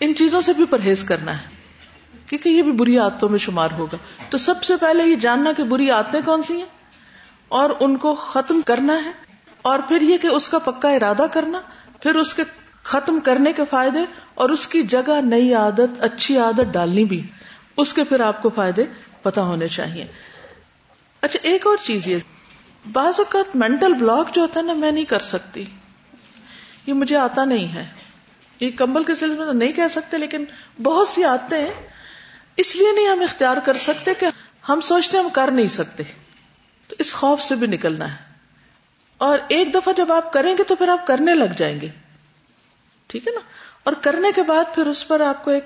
ان چیزوں سے بھی پرہیز کرنا ہے، کیونکہ یہ بھی بری عادتوں میں شمار ہوگا۔ تو سب سے پہلے یہ جاننا کہ بری عادتیں کون سی ہیں، اور ان کو ختم کرنا ہے، اور پھر یہ کہ اس کا پکا ارادہ کرنا، پھر اس کے ختم کرنے کے فائدے، اور اس کی جگہ نئی عادت، اچھی عادت ڈالنی بھی۔ اس کے پھر آپ کو فائدے پتا ہونے چاہیے۔ اچھا ایک اور چیز یہ، بعض اوقات مینٹل بلاک جو ہوتا ہے نا، میں نہیں کر سکتی۔ یہ مجھے آتا نہیں ہے۔ یہ کمبل کے سلسلے میں تو نہیں کہہ سکتے، لیکن بہت سی آتے ہیں۔ اس لیے نہیں ہم اختیار کر سکتے کہ ہم سوچتے ہم کر نہیں سکتے۔ تو اس خوف سے بھی نکلنا ہے۔ اور ایک دفعہ جب آپ کریں گے تو پھر آپ کرنے لگ جائیں گے۔ ٹھیک ہے نا؟ اور کرنے کے بعد پھر اس پر آپ کو ایک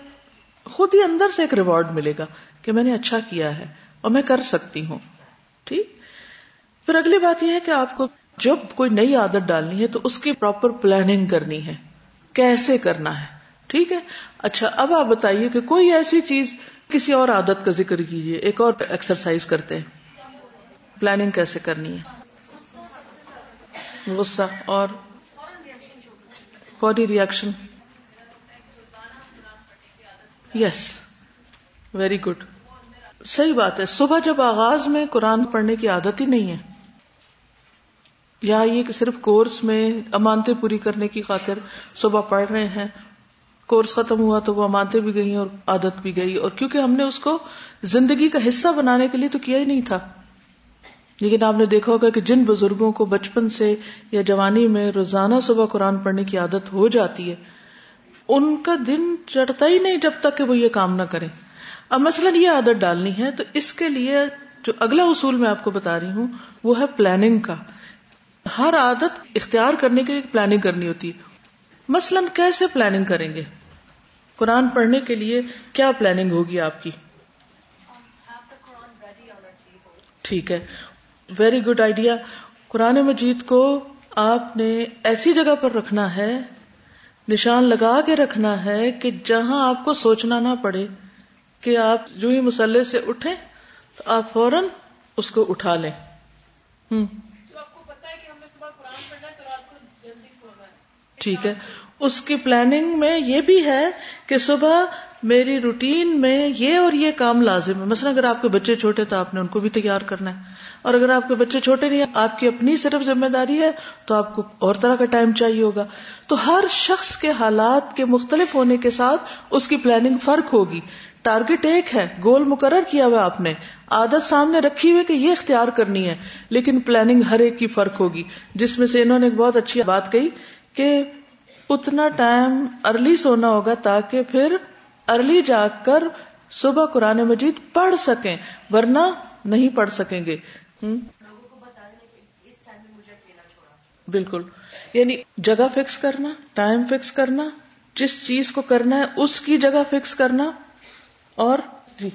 خود ہی اندر سے ایک ریوارڈ ملے گا۔ کہ میں نے اچھا کیا ہے اور میں کر سکتی ہوں۔ ٹھیک؟ پھر اگلی بات یہ ہے کہ آپ کو جب کوئی نئی عادت ڈالنی ہے تو اس کی پراپر پلاننگ کرنی ہے۔ کیسے کرنا ہے؟ ٹھیک ہے؟ اچھا اب آپ بتائیے کہ کوئی ایسی چیز، کسی اور عادت کا ذکر کیجیے، ایک اور ایکسرسائز کرتے ہیں۔ پلاننگ کیسے کرنی ہے؟ غصہ اور فوری ریئیکشن یس ویری گڈ صحیح بات ہے۔ صبح جب آغاز میں قرآن پڑھنے کی عادت ہی نہیں ہے، یا یہ کہ صرف کورس میں امانتے پوری کرنے کی خاطر صبح پڑھ رہے ہیں، کورس ختم ہوا تو وہ امانتے بھی گئی اور عادت بھی گئی۔ اور کیونکہ ہم نے اس کو زندگی کا حصہ بنانے کے لیے تو کیا ہی نہیں تھا۔ لیکن آپ نے دیکھا ہوگا کہ جن بزرگوں کو بچپن سے یا جوانی میں روزانہ صبح قرآن پڑھنے کی عادت ہو جاتی ہے، ان کا دن چڑھتا ہی نہیں جب تک کہ وہ یہ کام نہ کریں۔ اب مثلاً یہ عادت ڈالنی ہے تو اس کے لیے جو اگلا اصول میں آپ کو بتا رہی ہوں، وہ ہے پلاننگ کا۔ ہر عادت اختیار کرنے کے لیے پلاننگ کرنی ہوتی ہے۔ مثلاً کیسے پلاننگ کریں گے؟ قرآن پڑھنے کے لیے کیا پلاننگ ہوگی آپ کی؟ ٹھیک ہے۔ Very good idea Quran Majeed کو آپ نے ایسی جگہ پر رکھنا ہے، نشان لگا کے رکھنا ہے کہ جہاں آپ کو سوچنا نہ پڑے۔ کہ آپ جو ہی مسلح سے اٹھیں تو آپ فوراً اس کو اٹھا لیں۔ ہوں ٹھیک ہے۔ اس کی پلاننگ میں یہ بھی ہے کہ صبح میری روٹین میں یہ اور یہ کام لازم ہے۔ مثلا اگر آپ کے بچے چھوٹے تو آپ نے ان کو بھی تیار کرنا ہے۔ اور اگر آپ کے بچے چھوٹے نہیں آپ کی اپنی صرف ذمہ داری ہے تو آپ کو اور طرح کا ٹائم چاہیے ہوگا۔ تو ہر شخص کے حالات کے مختلف ہونے کے ساتھ اس کی پلاننگ فرق ہوگی۔ ٹارگیٹ ایک ہے، گول مقرر کیا ہوا آپ نے۔ عادت سامنے رکھی ہوئی کہ یہ اختیار کرنی ہے، لیکن پلاننگ ہر ایک کی فرق ہوگی۔ جس میں سے انہوں نے ایک بہت اچھی بات کہی کہ اتنا ٹائم ارلی سونا ہوگا تاکہ پھر ارلی جاگ کر صبح قرآن مجید پڑھ سکیں، ورنہ نہیں پڑھ سکیں گے۔ بالکل۔ یعنی جگہ فکس کرنا ٹائم فکس کرنا، جس چیز کو کرنا ہے، اس کی جگہ فکس کرنا۔ اور جی۔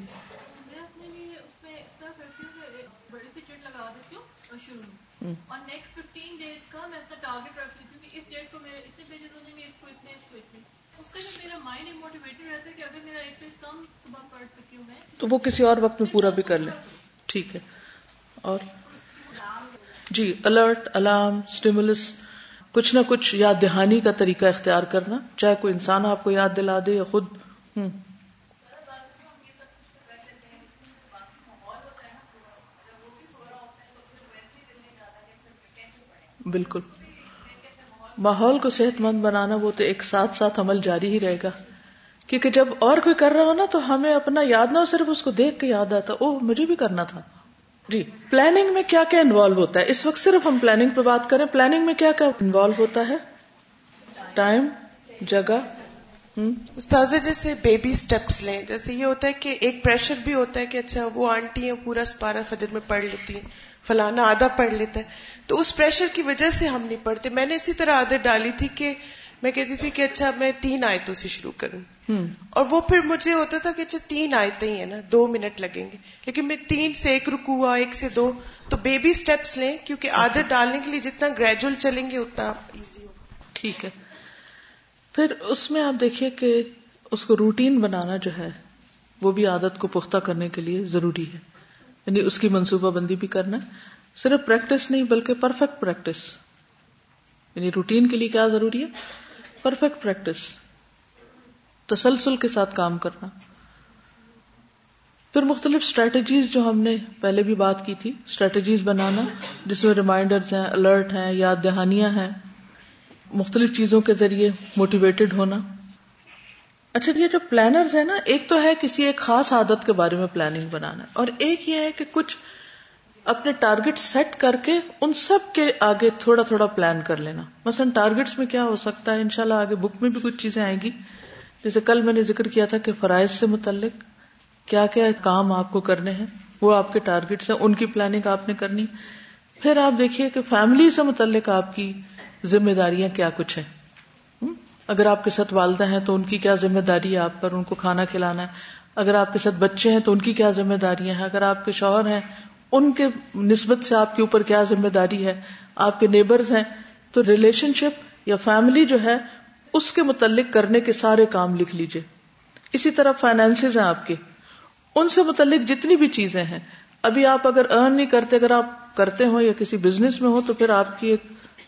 تو وہ کسی اور وقت میں پورا بھی کر لیں ٹھیک ہے۔ اور جی الرٹ الارم اسٹیمولس کچھ نہ کچھ یاد دہانی کا طریقہ اختیار کرنا۔ چاہے کوئی انسان آپ کو یاد دلا دے یا خود۔ ہوں۔ بالکل۔ ماحول کو صحت مند بنانا وہ تو ایک ساتھ ساتھ عمل جاری ہی رہے گا۔ کیونکہ جب اور کوئی کر رہا ہو نا تو ہمیں اپنا یاد نہ صرف اس کو دیکھ کے یاد آتا او مجھے بھی کرنا تھا۔ جی پلاننگ میں کیا کیا انوالو ہوتا ہے؟ اس وقت صرف ہم پلاننگ پہ بات کریں۔ پلاننگ میں کیا کیا انوالو ہوتا ہے؟ ٹائم جگہ استاذ جیسے بیبی اسٹیپس لیں۔ جیسے یہ ہوتا ہے کہ ایک پریشر بھی ہوتا ہے کہ اچھا وہ آنٹی ہیں پورا سپارہ فجر میں پڑھ لیتی ہیں۔ فلانا آدھا پڑھ لیتا ہے۔ تو اس پریشر کی وجہ سے ہم نہیں پڑھتے۔ میں نے اسی طرح عادت ڈالی تھی کہ میں کہتی تھی کہ اچھا میں تین آیتوں سے شروع کروں۔ اور وہ پھر مجھے ہوتا تھا کہ اچھا تین آیتیں ہی ہیں نا دو منٹ لگیں گے۔ لیکن میں تین سے ایک رکو ہوا ایک سے دو۔ تو بیبی اسٹیپس لیں کیونکہ عادت ڈالنے کے لیے جتنا گریجول چلیں گے اتنا ایزی ہوگا۔ ٹھیک ہے۔ پھر اس میں آپ دیکھیے کہ اس کو روٹین بنانا جو ہے وہ بھی عادت کو پختہ کرنے کے لیے ضروری ہے۔ یعنی اس کی منصوبہ بندی بھی کرنا صرف پریکٹس نہیں بلکہ پرفیکٹ پریکٹس یعنی روٹین کے لیے کیا ضروری ہے؟ پرفیکٹ پریکٹس تسلسل کے ساتھ کام کرنا. پھر مختلف اسٹریٹجیز جو ہم نے پہلے بھی بات کی تھی اسٹریٹجیز بنانا، جس میں ریمائنڈرز ہیں الرٹ ہیں، یاد دہانیاں ہیں، مختلف چیزوں کے ذریعے موٹیویٹڈ ہونا. اچھا یہ جو پلانرز ہیں نا، ایک تو ہے کسی ایک خاص عادت کے بارے میں پلاننگ بنانا، اور ایک یہ ہے کہ کچھ اپنے ٹارگیٹ سیٹ کر کے ان سب کے آگے تھوڑا تھوڑا پلان کر لینا۔ مثلا ٹارگیٹس میں کیا ہو سکتا ہے؟ انشاءاللہ آگے بک میں بھی کچھ چیزیں آئیں گی۔ جیسے کل میں نے ذکر کیا تھا کہ فرائض سے متعلق کیا کیا کام آپ کو کرنے ہیں، وہ آپ کے ٹارگیٹس ہیں، ان کی پلاننگ آپ نے کرنی۔ پھر آپ دیکھیے کہ فیملی سے متعلق آپ کی ذمہ داریاں کیا کچھ ہیں۔ اگر آپ کے ساتھ والدہ ہیں تو ان کی کیا ذمہ داری ہے آپ پر؟ ان کو کھانا کھلانا ہے۔ اگر آپ کے ساتھ بچے ہیں تو ان کی کیا ذمہ داریاں ہیں اگر آپ کے شوہر ہیں، ان کے نسبت سے آپ کے اوپر کیا ذمہ داری ہے؟ آپ کے نیبرز ہیں، تو ریلیشن شپ یا فیملی جو ہے، اس کے متعلق کرنے کے سارے کام لکھ لیجیے اسی طرح فائنینس ہیں آپ کے۔ ان سے متعلق جتنی بھی چیزیں ہیں، ابھی آپ اگر ارن نہیں کرتے، اگر آپ کرتے ہو یا کسی بزنس میں ہو تو پھر آپ کی ایک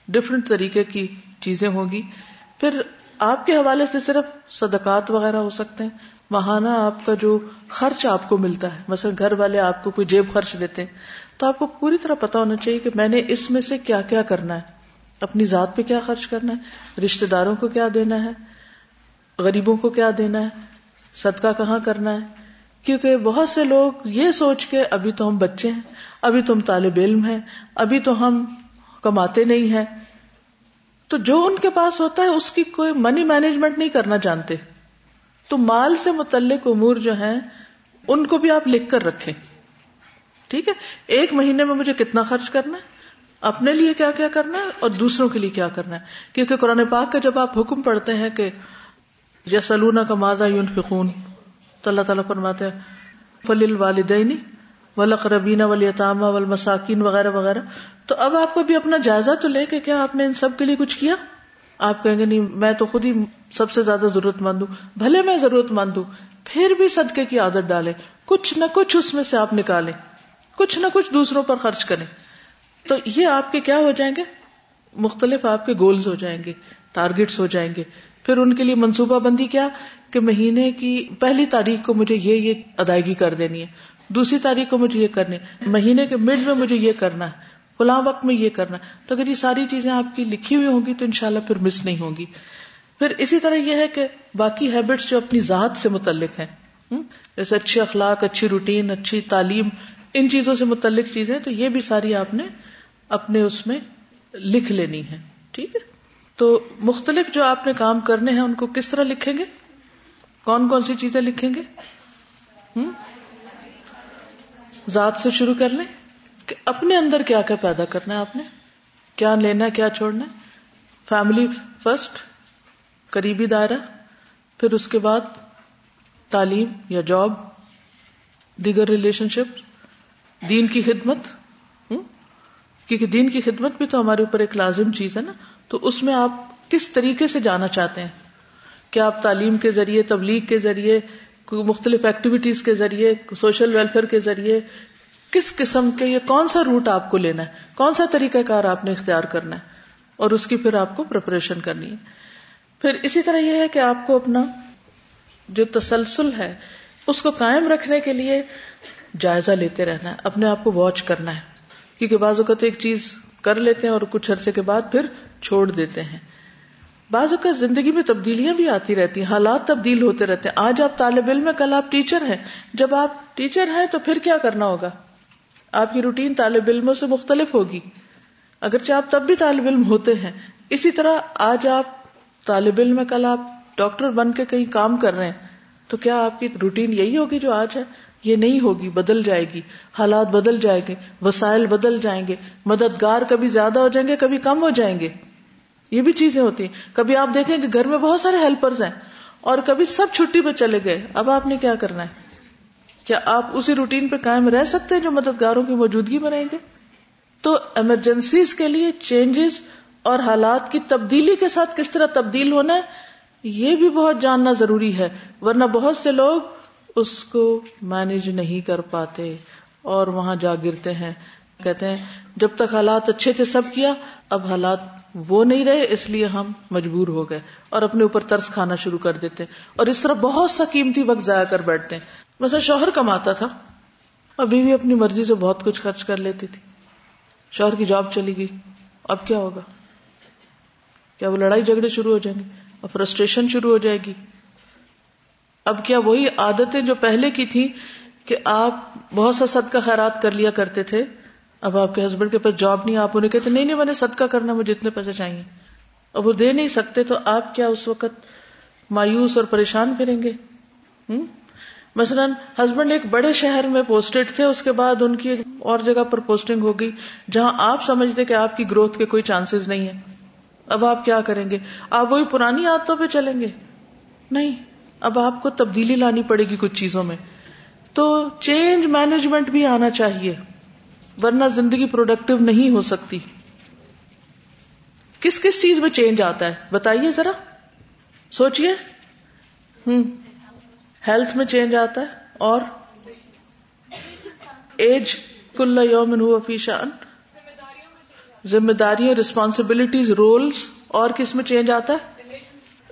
ڈفرنٹ طریقے کی چیزیں ہوگی۔ پھر آپ کے حوالے سے صرف صدقات وغیرہ ہو سکتے ہیں۔ ماہانہ آپ کا جو خرچ آپ کو ملتا ہے، مثلا گھر والے آپ کو کوئی جیب خرچ دیتے ہیں، تو آپ کو پوری طرح پتا ہونا چاہیے کہ میں نے اس میں سے کیا کیا کرنا ہے۔ اپنی ذات پہ کیا خرچ کرنا ہے؟ رشتے داروں کو کیا دینا ہے؟ غریبوں کو کیا دینا ہے؟ صدقہ کہاں کرنا ہے؟ کیونکہ بہت سے لوگ یہ سوچ کے ابھی تو ہم بچے ہیں، ابھی تو ہم طالب علم ہیں، ابھی تو ہم کماتے نہیں ہیں۔ تو جو ان کے پاس ہوتا ہے، اس کی کوئی منی مینجمنٹ نہیں کرنا جانتے۔ تو مال سے متعلق امور جو ہیں، ان کو بھی آپ لکھ کر رکھیں۔ ٹھیک ہے؟ ایک مہینے میں مجھے کتنا خرچ کرنا ہے؟ اپنے لیے کیا کیا کرنا ہے اور دوسروں کے لیے کیا کرنا ہے؟ کیونکہ قرآن پاک کا جب آپ حکم پڑھتے ہیں کہ یسلونا کا مادہ یون فکون تو اللہ تعالیٰ فرماتے ہیں فل والدینی ولقربینا ولیطامہ والمساکین وغیرہ وغیرہ۔ تو اب آپ کو بھی اپنا جائزہ تو لے کہ کیا آپ نے ان سب کے لیے کچھ کیا؟ آپ کہیں گے، نہیں، میں تو خود ہی سب سے زیادہ ضرورت مند ہوں۔ بھلے میں ضرورت مند ہوں، پھر بھی صدقے کی عادت ڈالے کچھ نہ کچھ اس میں سے آپ نکالیں۔ کچھ نہ کچھ دوسروں پر خرچ کریں۔ تو یہ آپ کے کیا ہو جائیں گے؟ مختلف آپ کے گولز ہو جائیں گے ٹارگیٹس ہو جائیں گے۔ پھر ان کے لیے منصوبہ بندی کیا کہ مہینے کی پہلی تاریخ کو مجھے یہ یہ ادائیگی کر دینی ہے۔ دوسری تاریخ کو مجھے یہ کرنی مہینے کے مڈ میں مجھے یہ کرنا ہے فلاں وقت میں یہ کرنا۔ تو اگر یہ ساری چیزیں آپ کی لکھی ہوئی ہوں گی تو انشاءاللہ پھر مس نہیں ہوگی پھر اسی طرح یہ ہے کہ باقی ہیبٹس جو اپنی ذات سے متعلق ہیں جیسے اچھے اخلاق، اچھی روٹین اچھی تعلیم، ان چیزوں سے متعلق چیزیں، تو یہ بھی ساری آپ نے اپنے اس میں لکھ لینی ہے ٹھیک ہے؟ تو مختلف جو آپ نے کام کرنے ہیں، ان کو کس طرح لکھیں گے؟ کون کون سی چیزیں لکھیں گے؟ ذات سے شروع کر لیں کہ اپنے اندر کیا کیا پیدا کرنا ہے آپ نے؟ کیا لینا ہے، کیا چھوڑنا ہے؟ فیملی فرسٹ، قریبی دائرہ، پھر اس کے بعد تعلیم یا جاب، دیگر ریلیشن شپ دین کی خدمت کیونکہ دین کی خدمت بھی تو ہمارے اوپر ایک لازم چیز ہے نا؟ تو اس میں آپ کس طریقے سے جانا چاہتے ہیں؟ کیا آپ تعلیم کے ذریعے، تبلیغ کے ذریعے مختلف ایکٹیویٹیز کے ذریعے سوشل ویلفیئر کے ذریعے، کس قسم کے، یہ کون سا روٹ آپ کو لینا ہے؟ کون سا طریقہ کار آپ نے اختیار کرنا ہے؟ اور اس کی پھر آپ کو پریپریشن کرنی ہے۔ پھر اسی طرح یہ ہے کہ آپ کو اپنا جو تسلسل ہے، اس کو قائم رکھنے کے لیے جائزہ لیتے رہنا ہے، اپنے آپ کو واچ کرنا ہے۔ کیونکہ بعض اوقات ایک چیز کر لیتے ہیں اور کچھ عرصے کے بعد پھر چھوڑ دیتے ہیں۔ بعض اوقات زندگی میں تبدیلیاں بھی آتی رہتی ہیں، حالات تبدیل ہوتے رہتے ہیں۔ آج آپ طالب علم کل آپ ٹیچر ہیں۔ جب آپ ٹیچر ہیں تو پھر کیا کرنا ہوگا؟ آپ کی روٹین طالب علموں سے مختلف ہوگی۔ اگرچہ آپ تب بھی طالب علم ہوتے ہیں۔ اسی طرح آج آپ طالب علم کل آپ ڈاکٹر بن کے کہیں کام کر رہے ہیں۔ تو کیا آپ کی روٹین یہی ہوگی جو آج ہے؟ یہ نہیں ہوگی، بدل جائے گی۔ حالات بدل جائیں گے، وسائل بدل جائیں گے۔ مددگار کبھی زیادہ ہو جائیں گے، کبھی کم ہو جائیں گے۔ یہ بھی چیزیں ہوتی ہیں۔ کبھی آپ دیکھیں کہ گھر میں بہت سارے ہیلپرز ہیں اور کبھی سب چھٹی پہ چلے گئے۔ اب آپ نے کیا کرنا ہے؟ کیا آپ اسی روٹین پہ قائم رہ سکتے ہیں جو مددگاروں کی موجودگی میں رہیں گے؟ تو ایمرجنسیز کے لیے چینجز اور حالات کی تبدیلی کے ساتھ کس طرح تبدیل ہونا ہے، یہ بھی بہت جاننا ضروری ہے۔ ورنہ بہت سے لوگ اس کو مینج نہیں کر پاتے اور وہاں جا گرتے ہیں۔ کہتے ہیں، جب تک حالات اچھے تھے سب کیا، اب حالات وہ نہیں رہے، اس لیے ہم مجبور ہو گئے اور اپنے اوپر ترس کھانا شروع کر دیتے اور اس طرح بہت سا قیمتی وقت ضائع کر بیٹھتے ہیں۔ ویسے شوہر کماتا تھا اور بیوی اپنی مرضی سے بہت کچھ خرچ کر لیتی تھی۔ شوہر کی جاب چلی گئی۔ اب کیا ہوگا؟ کیا وہ لڑائی جھگڑے شروع ہو جائیں گے؟ اور فرسٹریشن شروع ہو جائے گی۔ اب کیا وہی عادتیں جو پہلے کی تھی کہ آپ بہت سا صدقہ خیرات کر لیا کرتے تھے اب آپ کے ہسبینڈ کے پاس جاب نہیں، آپ انہیں کہتے نہیں نہیں، میں نے صدقہ کرنا، مجھے اتنے پیسے چاہیے۔ اب وہ دے نہیں سکتے تو آپ کیا اس وقت مایوس اور پریشان پھریں گے؟ مثلاً ہسبینڈ ایک بڑے شہر میں پوسٹڈ تھے، اس کے بعد ان کی اور جگہ پر پوسٹنگ ہو گئی، جہاں آپ سمجھتے کہ آپ کی گروتھ کے کوئی چانسز نہیں ہے اب آپ کیا کریں گے؟ آپ وہی پرانی عادتوں پہ چلیں گے؟ نہیں۔ اب آپ کو تبدیلی لانی پڑے گی کچھ چیزوں میں۔ تو چینج مینجمنٹ بھی آنا چاہیے۔ ورنہ زندگی پروڈکٹیو نہیں ہو سکتی۔ کس کس چیز میں چینج آتا ہے؟ بتائیے ذرا۔ سوچیے ہوں ہیلتھ میں چینج آتا ہے اور ایج کل یومن ہوا فیشان ذمہ داریاں ریسپانسبلٹیز رولس اور کس میں چینج آتا ہے؟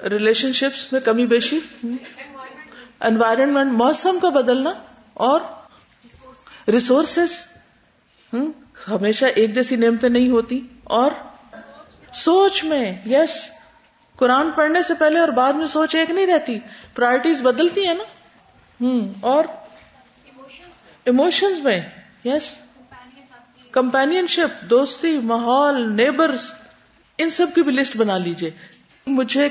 ریلیشن شپس میں کمی بیشی۔ انوائرمنٹ موسم کا بدلنا اور ریسورسز ہمیشہ ایک جیسی نعمتیں نہیں ہوتی اور سوچ میں یس قرآن پڑھنے سے پہلے اور بعد میں سوچ ایک نہیں رہتی۔ پرائرٹیز بدلتی ہیں نا۔ ہوں اور ایموشنز میں یس کمپین شپ دوستی، ماحول نیبرز ان سب کی بھی لسٹ بنا لیجیے مجھے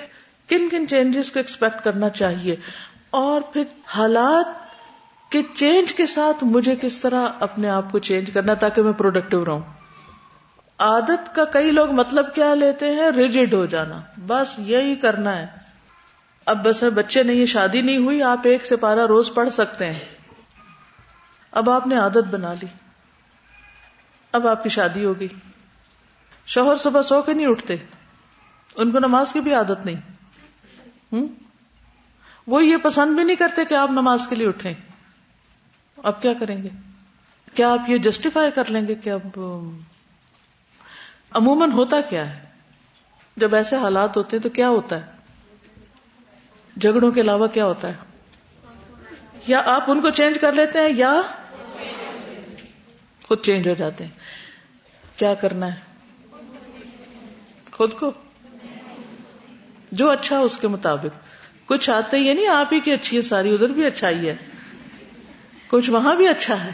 کن کن چینجز کو ایکسپیکٹ کرنا چاہیے۔ اور پھر حالات کے چینج کے ساتھ مجھے کس طرح اپنے آپ کو چینج کرنا تاکہ میں پروڈکٹیو رہوں۔ عادت کا کئی لوگ مطلب کیا لیتے ہیں؟ ریجڈ ہو جانا۔ بس یہی کرنا ہے۔ اب بس بچے نہیں شادی نہیں ہوئی، آپ ایک سے پارا روز پڑھ سکتے ہیں۔ اب آپ نے عادت بنا لی۔ اب آپ کی شادی ہوگی۔ شوہر صبح سو کے نہیں اٹھتے۔ ان کو نماز کی بھی عادت نہیں۔ ہوں؟ وہ یہ پسند بھی نہیں کرتے کہ آپ نماز کے لیے اٹھیں۔ اب کیا کریں گے؟ کیا آپ یہ جسٹیفائی کر لیں گے کہ اب عموماً ہوتا کیا ہے؟ جب ایسے حالات ہوتے ہیں تو کیا ہوتا ہے؟ جھگڑوں کے علاوہ کیا ہوتا ہے؟ یا آپ ان کو چینج کر لیتے ہیں یا خود چینج ہو جاتے ہیں۔ کیا کرنا ہے؟ خود کو۔ جو اچھا اس کے مطابق۔ کچھ آتے یہ نہیں، آپ ہی کی اچھی ہے، ساری ادھر بھی اچھا ہی ہے۔ کچھ وہاں بھی اچھا ہے،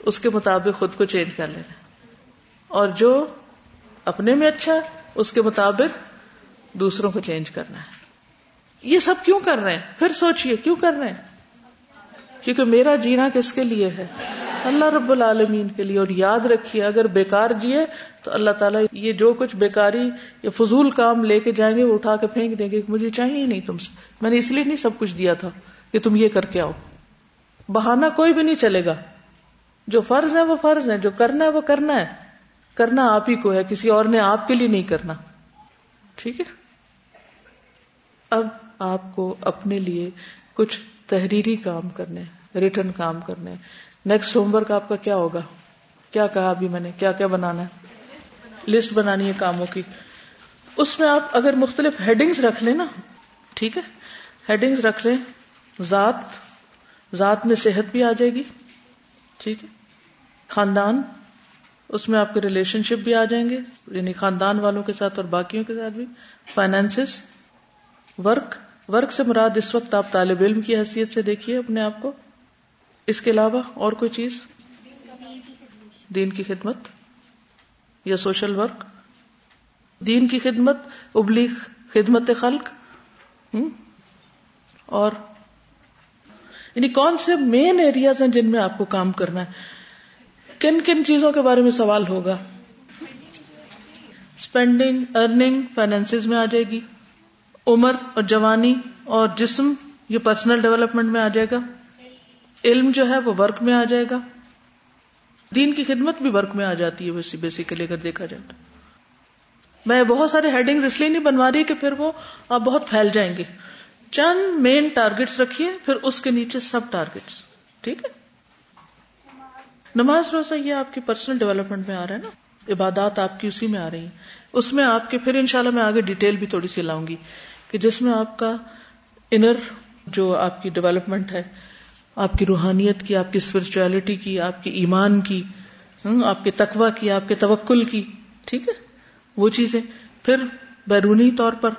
اس کے مطابق خود کو چینج کر لینا۔ اور جو اپنے میں اچھا اس کے مطابق دوسروں کو چینج کرنا ہے۔ یہ سب کیوں کر رہے ہیں؟ پھر سوچئے، کیوں کر رہے ہیں؟ کیونکہ میرا جینا کس کے لیے ہے؟ اللہ رب العالمین کے لیے۔ اور یاد رکھیے، اگر بیکار جیے تو اللہ تعالیٰ یہ جو کچھ بیکاری یا فضول کام لے کے جائیں گے، وہ اٹھا کے پھینک دیں گے مجھے چاہیے ہی نہیں تم سے۔ میں نے اس لیے نہیں سب کچھ دیا تھا کہ تم یہ کر کے آؤ۔ بہانا کوئی بھی نہیں چلے گا۔ جو فرض ہے وہ فرض ہے، جو کرنا ہے وہ کرنا ہے۔ کرنا آپ ہی کو ہے، کسی اور نے آپ کے لیے نہیں کرنا۔ ٹھیک ہے؟ اب آپ کو اپنے لیے کچھ تحریری کام کرنے ریٹرن کام کرنے نیکسٹ ہوم ورک آپ کا کیا ہوگا؟ کیا کہا ابھی میں نے؟ کیا کیا بنانا ہے؟ لسٹ بنانی ہے کاموں کی۔ اس میں آپ اگر مختلف ہیڈنگز رکھ لیں نا، ٹھیک ہے؟ ہیڈنگز رکھ لیں۔ ذات ذات میں صحت بھی آ جائے گی۔ ٹھیک ہے۔ خاندان، اس میں آپ کے ریلیشن شپ بھی آ جائیں گے۔ یعنی خاندان والوں کے ساتھ اور باقیوں کے ساتھ بھی۔ فائنینس ورک ورک سے مراد اس وقت آپ طالب علم کی حیثیت سے دیکھیے اپنے آپ کو۔ اس کے علاوہ اور کوئی چیز؟ دین کی خدمت یا سوشل ورک۔ دین کی خدمت، ابلیغ خدمت خلق۔ اور یعنی کون سے مین ایریاز ہیں جن میں آپ کو کام کرنا ہے؟ کن کن چیزوں کے بارے میں سوال ہوگا؟ اسپینڈنگ ارننگ فائنینس میں آ جائے گی۔ عمر اور جوانی اور جسم، یہ پرسنل ڈیولپمنٹ میں آ جائے گا۔ علم جو ہے وہ ورک میں آ جائے گا۔ دین کی خدمت بھی ورک میں آ جاتی ہے بیسیکلی اگر دیکھا جائے تو۔ میں بہت سارے ہیڈنگ اس لیے نہیں بنوا رہی کہ پھر وہ آپ بہت پھیل جائیں گے۔ چند مین ٹارگیٹس رکھیے، پھر اس کے نیچے سب ٹارگیٹس ٹھیک ہے؟ نماز روزہ یہ آپ کی پرسنل ڈیولپمنٹ میں آ رہا ہے نا؟ عبادات آپ کی اسی میں آ رہی ہیں۔ اس میں آپ کے، پھر انشاءاللہ میں آگے ڈیٹیل بھی تھوڑی سی لاؤں گی کہ جس میں آپ کا انر جو آپ کی ڈیولپمنٹ ہے، آپ کی روحانیت کی، آپ کی اسپرچولیٹی کی، آپ کی ایمان کی آپ کے تقوا کی، آپ کے توکل کی۔ ٹھیک ہے؟ وہ چیزیں۔ پھر بیرونی طور پر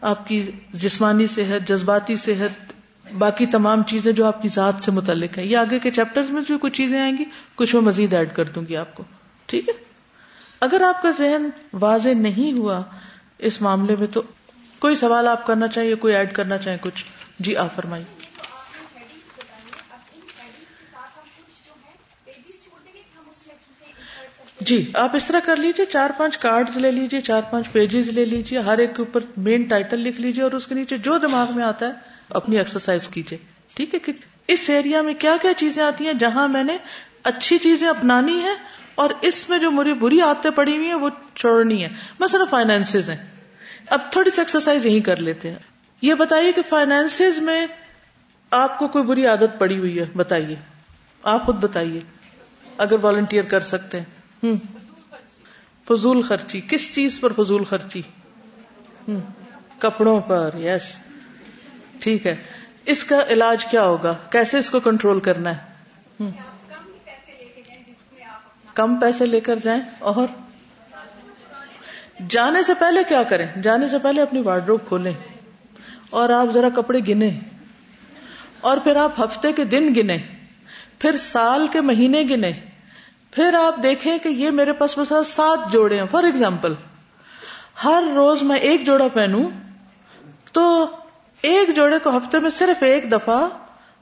آپ کی جسمانی صحت، جذباتی صحت، باقی تمام چیزیں جو آپ کی ذات سے متعلق ہیں۔ یہ آگے کے چیپٹر میں جو کچھ چیزیں آئیں گی، کچھ میں مزید ایڈ کر دوں گی آپ کو۔ ٹھیک ہے؟ اگر آپ کا ذہن واضح نہیں ہوا اس معاملے میں تو کوئی سوال آپ کرنا چاہیے کوئی ایڈ کرنا چاہیں کچھ جی آپ فرمائیے۔ جی آپ اس طرح کر لیجیے چار پانچ کارڈ لے لیجیے چار پانچ پیجز لے لیجیے ہر ایک کے اوپر مین ٹائٹل لکھ لیجیے اور اس کے نیچے جو دماغ میں آتا ہے، اپنی ایکسرسائز کیجیے ٹھیک ہے کہ اس ایریا میں کیا کیا چیزیں آتی ہیں جہاں میں نے اچھی چیزیں اپنانی ہے اور اس میں جو مری بری عادتیں پڑی ہوئی ہیں، وہ چھوڑنی ہے مثلا فائنینس ہیں۔ اب تھوڑی سی ایکسرسائز یہی کر لیتے ہیں۔ یہ بتائیے کہ فائنینس میں آپ کو کوئی بری عادت پڑی ہوئی ہے؟ بتائیے۔ آپ خود بتائیے۔ اگر والنٹیئر کر سکتے ہیں۔ فضول خرچی، کس چیز پر فضول خرچی؟ کپڑوں پر یس ٹھیک ہے۔ اس کا علاج کیا ہوگا؟ کیسے اس کو کنٹرول کرنا ہے؟ کم پیسے لے کر جائیں اور جانے سے پہلے کیا کریں؟ جانے سے پہلے اپنی وارڈروب کھولیں اور آپ ذرا کپڑے گنے اور پھر آپ ہفتے کے دن گنے پھر سال کے مہینے گنے پھر آپ دیکھیں کہ یہ میرے پاس بس سات جوڑے ہیں فار ایگزامپل ہر روز میں ایک جوڑا پہنوں تو ایک جوڑے کو ہفتے میں صرف ایک دفعہ،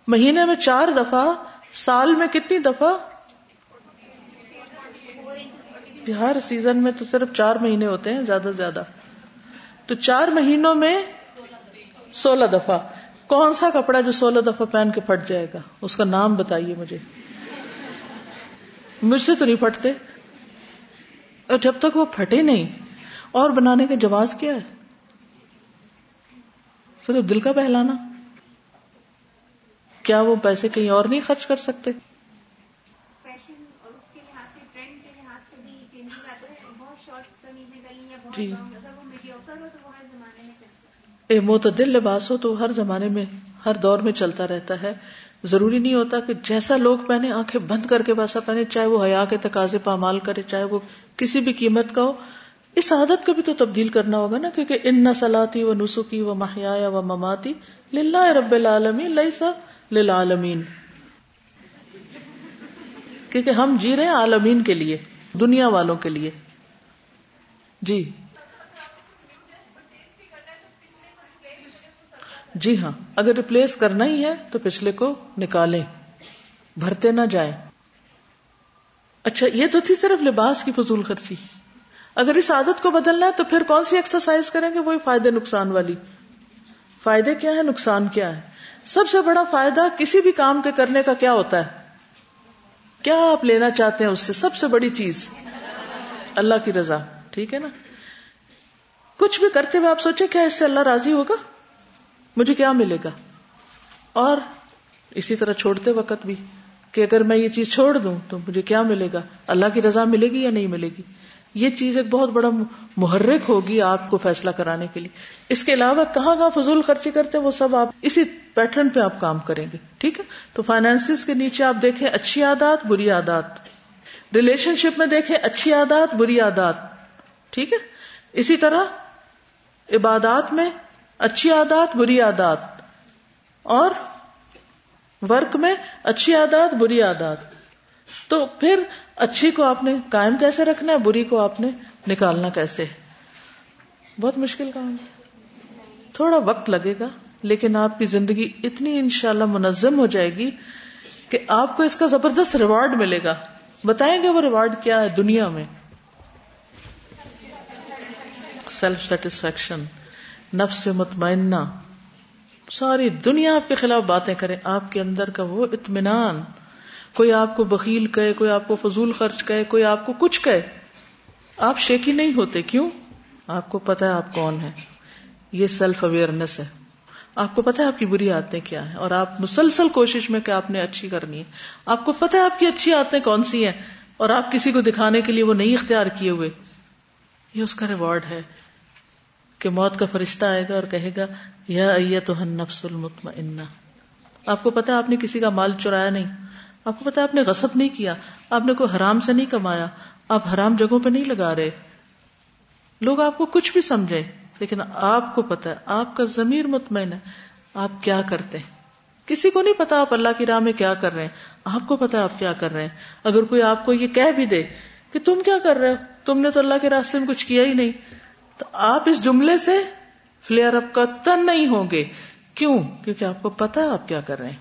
مہینے میں چار دفعہ، سال میں کتنی دفعہ؟ ہر سیزن میں تو صرف چار مہینے ہوتے ہیں، زیادہ سے زیادہ۔ تو چار مہینوں میں سولہ دفعہ۔ کون سا کپڑا جو سولہ دفعہ پہن کے پھٹ جائے گا؟ اس کا نام بتائیے مجھے۔ مجھ سے تو نہیں پھٹتے۔ اور جب تک وہ پھٹے نہیں اور بنانے کا جواز کیا ہے؟ صرف دل کا بہلانا۔ کیا وہ پیسے کہیں اور نہیں خرچ کر سکتے؟ جی۔ معتدل لباس ہو تو ہر زمانے میں ہر دور میں چلتا رہتا ہے۔ ضروری نہیں ہوتا کہ جیسا لوگ پہنے آنکھیں بند کر کے ویسا پہنے، چاہے وہ حیا کے تقاضے پامال کرے، چاہے وہ کسی بھی قیمت کا ہو، اس عادت کو بھی تو تبدیل کرنا ہوگا نا، کیونکہ ان نسلاتی و نسخی و محیا و مماتی للہ رب العالمین لئیسا للعالمین۔ کیونکہ ہم جی رہے ہیں عالمین کے لیے، دنیا والوں کے لیے۔ جی۔ جی ہاں اگر ریپلیس کرنا ہی ہے تو پچھلے کو نکالیں۔ بھرتے نہ جائیں۔ اچھا یہ تو تھی صرف لباس کی فضول خرچی۔ اگر اس عادت کو بدلنا ہے تو پھر کون سی ایکسرسائز کریں گے؟ وہی فائدے نقصان والی۔ فائدے کیا ہے نقصان کیا ہے سب سے بڑا فائدہ کسی بھی کام کے کرنے کا کیا ہوتا ہے؟ کیا آپ لینا چاہتے ہیں اس سے؟ سب سے بڑی چیز۔ اللہ کی رضا، ٹھیک ہے نا؟ کچھ بھی کرتے ہوئے آپ سوچے کیا اس سے اللہ راضی ہوگا؟ مجھے کیا ملے گا؟ اور اسی طرح چھوڑتے وقت بھی کہ اگر میں یہ چیز چھوڑ دوں تو مجھے کیا ملے گا؟ اللہ کی رضا ملے گی یا نہیں ملے گی؟ یہ چیز ایک بہت بڑا محرک ہوگی آپ کو فیصلہ کرانے کے لیے۔ اس کے علاوہ کہاں کہاں فضول خرچی کرتے وہ سب آپ اسی پیٹرن پہ آپ کام کریں گے، ٹھیک ہے؟ تو فائنینس کے نیچے آپ دیکھیں اچھی عادات، بری عادات۔ ریلیشن شپ میں دیکھیں اچھی عادات، بری عادات، ٹھیک ہے؟ اسی طرح عبادات میں اچھی عادات، بری عادات۔ اور ورک میں اچھی عادات، بری عادات۔ تو پھر اچھی کو آپ نے قائم کیسے رکھنا ہے، بری کو آپ نے نکالنا کیسے بہت مشکل کام ہے۔ تھوڑا وقت لگے گا، لیکن آپ کی زندگی اتنی انشاءاللہ منظم ہو جائے گی کہ آپ کو اس کا زبردست ریوارڈ ملے گا۔ بتائیں گے وہ ریوارڈ کیا ہے دنیا میں؟ سیلف سیٹسفیکشن نفس مطمئنہ، ساری دنیا آپ کے خلاف باتیں کرے، آپ کے اندر کا وہ اطمینان، کوئی آپ کو بکیل کہے، کوئی آپ کو فضول خرچ کہے، کوئی آپ کو کچھ کہے، آپ شیکی نہیں ہوتے، کیوں؟ آپ کو پتا ہے آپ کون ہے یہ سیلف اویئرنیس ہے۔ آپ کو پتا ہے آپ کی بری آتے کیا ہے اور آپ مسلسل کوشش میں کہ آپ نے اچھی کرنی ہے۔ آپ کو پتا ہے آپ کی اچھی آتے کون سی ہیں، اور آپ کسی کو دکھانے کے لیے وہ نہیں اختیار کیے ہوئے۔ یہ اس کا ریوارڈ ہے۔ کہ موت کا فرشتہ آئے گا اور کہے گا، یا تو نفس المطمئنہ۔ آپ کو پتا آپ نے کسی کا مال چرایا نہیں۔ آپ کو پتا آپ نے غصب نہیں کیا۔ آپ نے کوئی حرام سے نہیں کمایا۔ آپ حرام جگہوں پہ نہیں لگا رہے۔ لوگ آپ کو کچھ بھی سمجھے لیکن آپ کو پتا ہے، آپ کا ضمیر مطمئن ہے۔ آپ کیا کرتے ہیں؟ کسی کو نہیں پتا آپ اللہ کی راہ میں کیا کر رہے ہیں۔ آپ کو پتا آپ کیا کر رہے ہیں۔ اگر کوئی آپ کو یہ کہہ بھی دے کہ تم کیا کر رہے ہو؟ تم نے تو اللہ کے راستے میں کچھ کیا ہی نہیں۔ تو آپ اس جملے سے فلیئر اپ کا تن نہیں ہوں گے۔ کیوں؟ کیونکہ آپ کو پتا ہے آپ کیا کر رہے ہیں۔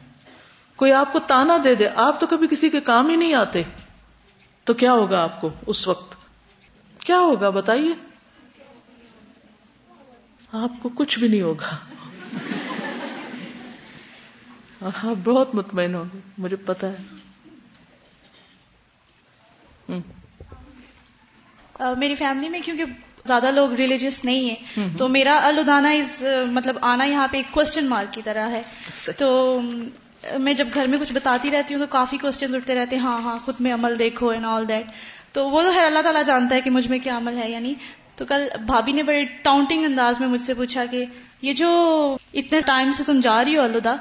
کوئی آپ کو تانا دے دے، آپ تو کبھی کسی کے کام ہی نہیں آتے۔ تو کیا ہوگا آپ کو اس وقت؟ کیا ہوگا؟ بتائیے۔ آپ کو کچھ بھی نہیں ہوگا۔ اور آپ بہت مطمئن ہوں گے، مجھے پتا ہے۔ میری فیملی میں کیونکہ زیادہ لوگ ریلیجیس نہیں ہیں۔ تو میرا الدانا از مطلب آنا یہاں پہ ایک کوشچن مارک کی طرح ہے۔ تو میں جب گھر میں کچھ بتاتی رہتی ہوں تو کافی کوشچن اٹھتے رہتے ہیں۔ ہاں ہاں خود میں عمل دیکھو اینڈ آل دیٹ تو وہ تو خیر اللہ تعالیٰ جانتا ہے کہ مجھ میں کیا عمل ہے یعنی تو کل بھابھی نے بڑے ٹاؤنٹنگ انداز میں مجھ سے پوچھا کہ یہ جو اتنے ٹائم سے تم جا رہی ہو الدا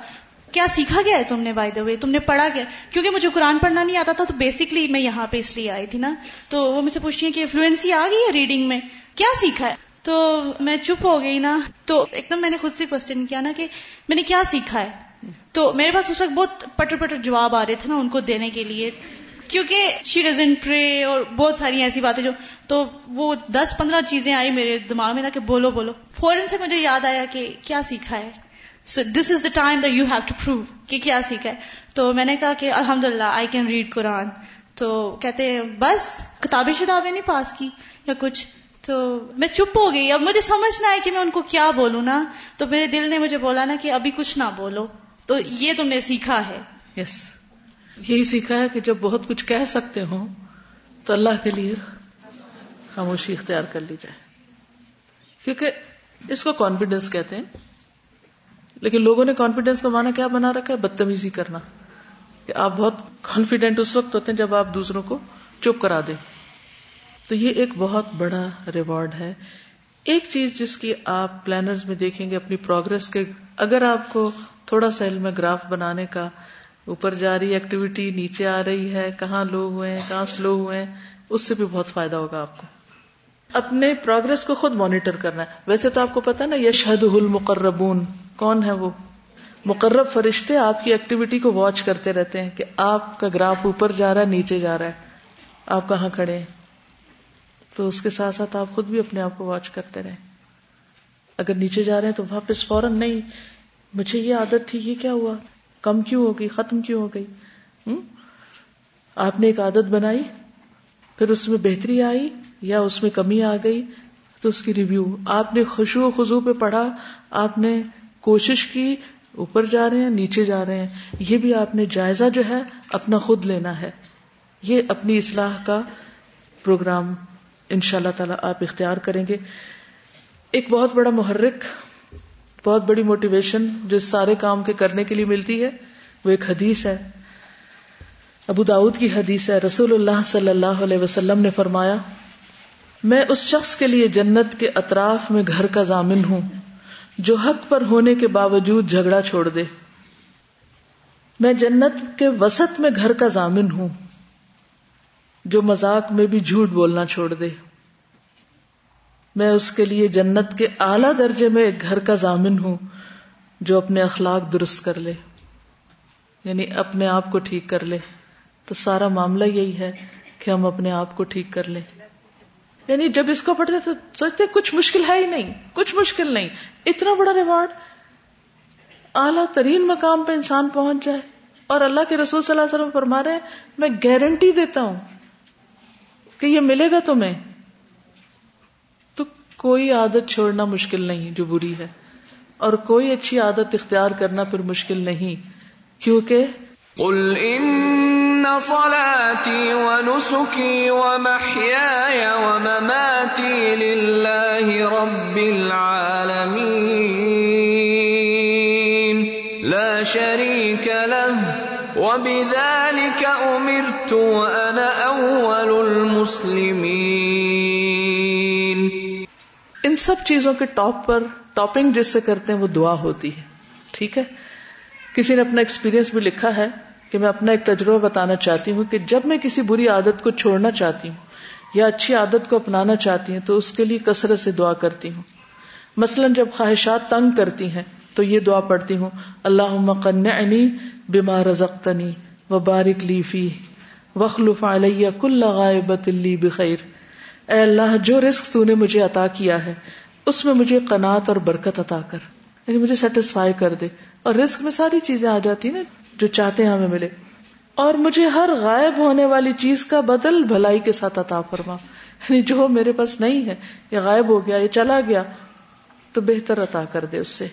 کیا سیکھا گیا ہے تم نے بائی دا وے تم نے پڑھا گیا؟ کیونکہ مجھے قرآن پڑھنا نہیں آتا تھا تو بیسکلی میں یہاں پہ اس لیے آئی تھی نا۔ تو وہ مجھ سے پوچھتی ہیں کہ فلوئنسی آ گئی ہے ریڈنگ میں؟ کیا سیکھا ہے؟ تو میں چپ ہو گئی نا، تو ایک دم میں نے خود سے کوشچن کیا نا کہ میں نے کیا سیکھا ہے؟ تو میرے پاس اس وقت بہت پٹر پٹر جواب آ رہے تھے نا ان کو دینے کے لیے، کیونکہ شی ڈزن پرے اور بہت ساری ایسی باتیں جو، تو وہ دس پندرہ چیزیں آئی میرے دماغ میں نا کہ بولو بولو۔ فوراً سے مجھے یاد آیا کہ کیا سیکھا ہے۔ So this is the time you have to prove کہ کیا سیکھا ہے۔ تو میں نے کہا کہ الحمد للہ آئی کین ریڈ قرآن تو کہتے ہیں، بس کتابیں شتابیں نہیں پاس کی یا کچھ۔ تو میں چپ ہو گئی۔ اب مجھے سمجھنا ہے کہ میں ان کو کیا بولوں نا۔ تو میرے دل نے مجھے بولا نا کہ ابھی کچھ نہ بولو۔ تو یہ تم نے سیکھا ہے۔ یس یہی سیکھا ہے کہ جب بہت کچھ کہہ سکتے ہوں تو اللہ کے لیے خاموشی اختیار کر لی جائے۔ کیونکہ اس کو کانفیڈینس کہتے ہیں۔ لیکن لوگوں نے کانفیڈینس کا مانا کیا بنا رکھا ہے؟ بدتمیزی کرنا۔ کہ آپ بہت کانفیڈینٹ اس وقت ہوتے ہیں جب آپ دوسروں کو چپ کرا دیں۔ تو یہ ایک بہت بڑا ریوارڈ ہے۔ ایک چیز جس کی آپ پلانرز میں دیکھیں گے اپنی پروگرس کے، اگر آپ کو تھوڑا سا علم گراف بنانے کا اوپر جا رہی ایکٹیویٹی نیچے آ رہی ہے، کہاں لو ہوئے ہیں، کہاں سلو ہوئے ہیں، اس سے بھی بہت فائدہ ہوگا آپ کو۔ اپنے پروگرس کو خود مانیٹر کرنا ہے۔ ویسے تو آپ کو پتا نا یشہد المقربون، کون ہے وہ؟ مقرب فرشتے آپ کی ایکٹیویٹی کو واچ کرتے رہتے ہیں کہ آپ کا گراف اوپر جا رہا ہے، نیچے جا رہا ہے۔ آپ کہاں کھڑے ہیں؟ تو اس کے ساتھ ساتھ آپ خود بھی اپنے آپ کو واچ کرتے رہیں۔ اگر نیچے جا رہے ہیں تو واپس فوراً نہیں۔ مجھے یہ عادت تھی، یہ کیا ہوا؟ کم کیوں ہو گئی؟ ختم کیوں ہو گئی؟ آپ نے ایک عادت بنائی، پھر اس میں بہتری آئی یا اس میں کمی آ گئی؟ تو اس کی ریویو آپ نے خوشو و خزو پہ پڑھا، آپ نے کوشش کی، اوپر جا رہے ہیں، نیچے جا رہے ہیں۔ یہ بھی آپ نے جائزہ جو ہے، اپنا خود لینا ہے۔ یہ اپنی اصلاح کا پروگرام ان شاء اللہ تعالی آپ اختیار کریں گے۔ ایک بہت بڑا محرک، بہت بڑی موٹیویشن جو اس سارے کام کے کرنے کے لیے ملتی ہے، وہ ایک حدیث ہے۔ ابو داود کی حدیث ہے، رسول اللہ صلی اللہ علیہ وسلم نے فرمایا، میں اس شخص کے لیے جنت کے اطراف میں گھر کا ضامن ہوں جو حق پر ہونے کے باوجود جھگڑا چھوڑ دے۔ میں جنت کے وسط میں گھر کا ضامن ہوں۔ جو مذاق میں بھی جھوٹ بولنا چھوڑ دے۔ میں اس کے لیے جنت کے اعلی درجے میں ایک گھر کا ضامن ہوں جو اپنے اخلاق درست کر لے۔ یعنی اپنے آپ کو ٹھیک کر لے۔ تو سارا معاملہ یہی ہے کہ ہم اپنے آپ کو ٹھیک کر لیں۔ یعنی جب اس کو پڑھتے تو سوچتے کچھ مشکل ہے ہی نہیں، کچھ مشکل نہیں۔ اتنا بڑا ریوارڈ۔ اعلی ترین مقام پہ انسان پہنچ جائے۔ اور اللہ کے رسول صلی اللہ علیہ وسلم فرما رہے ہیں، میں گارنٹی دیتا ہوں کہ یہ ملے گا تمہیں؟ تو کوئی عادت چھوڑنا مشکل نہیں جو بری ہے، اور کوئی اچھی عادت اختیار کرنا پھر مشکل نہیں، کیونکہ قل ان صلاتي ونسكي ومحياي ومماتي لله رب العالمين لا شريك له وبذلك امرت وانا اول المسلمين. ان سب چیزوں کے ٹاپ پر ٹاپنگ جس سے کرتے ہیں وہ دعا ہوتی ہے، ٹھیک ہے؟ کسی نے اپنا ایکسپیرینس بھی لکھا ہے کہ میں اپنا ایک تجربہ بتانا چاہتی ہوں کہ جب میں کسی بری عادت کو چھوڑنا چاہتی ہوں یا اچھی عادت کو اپنانا چاہتی ہوں تو اس کے لیے کثرت سے دعا کرتی ہوں۔ مثلاً جب خواہشات تنگ کرتی ہیں تو یہ دعا پڑھتی ہوں۔ اللہ مقن بیمار رزقتنی و بارک لیفی وخلف علیہ کل غائبت لی بخیر۔ اے اللہ، جو رزق تو نے مجھے عطا کیا ہے، اس میں مجھے قناط اور برکت عطا کر۔ یعنی مجھے سیٹسفائی کر دے۔ اور رزق میں ساری چیزیں آ جاتی نا، جو چاہتے ہیں ہمیں ملے۔ اور مجھے ہر غائب ہونے والی چیز کا بدل بھلائی کے ساتھ عطا فرما۔ یعنی جو میرے پاس نہیں ہے یا غائب ہو گیا یا چلا گیا، تو بہتر عطا کر دے اس سے۔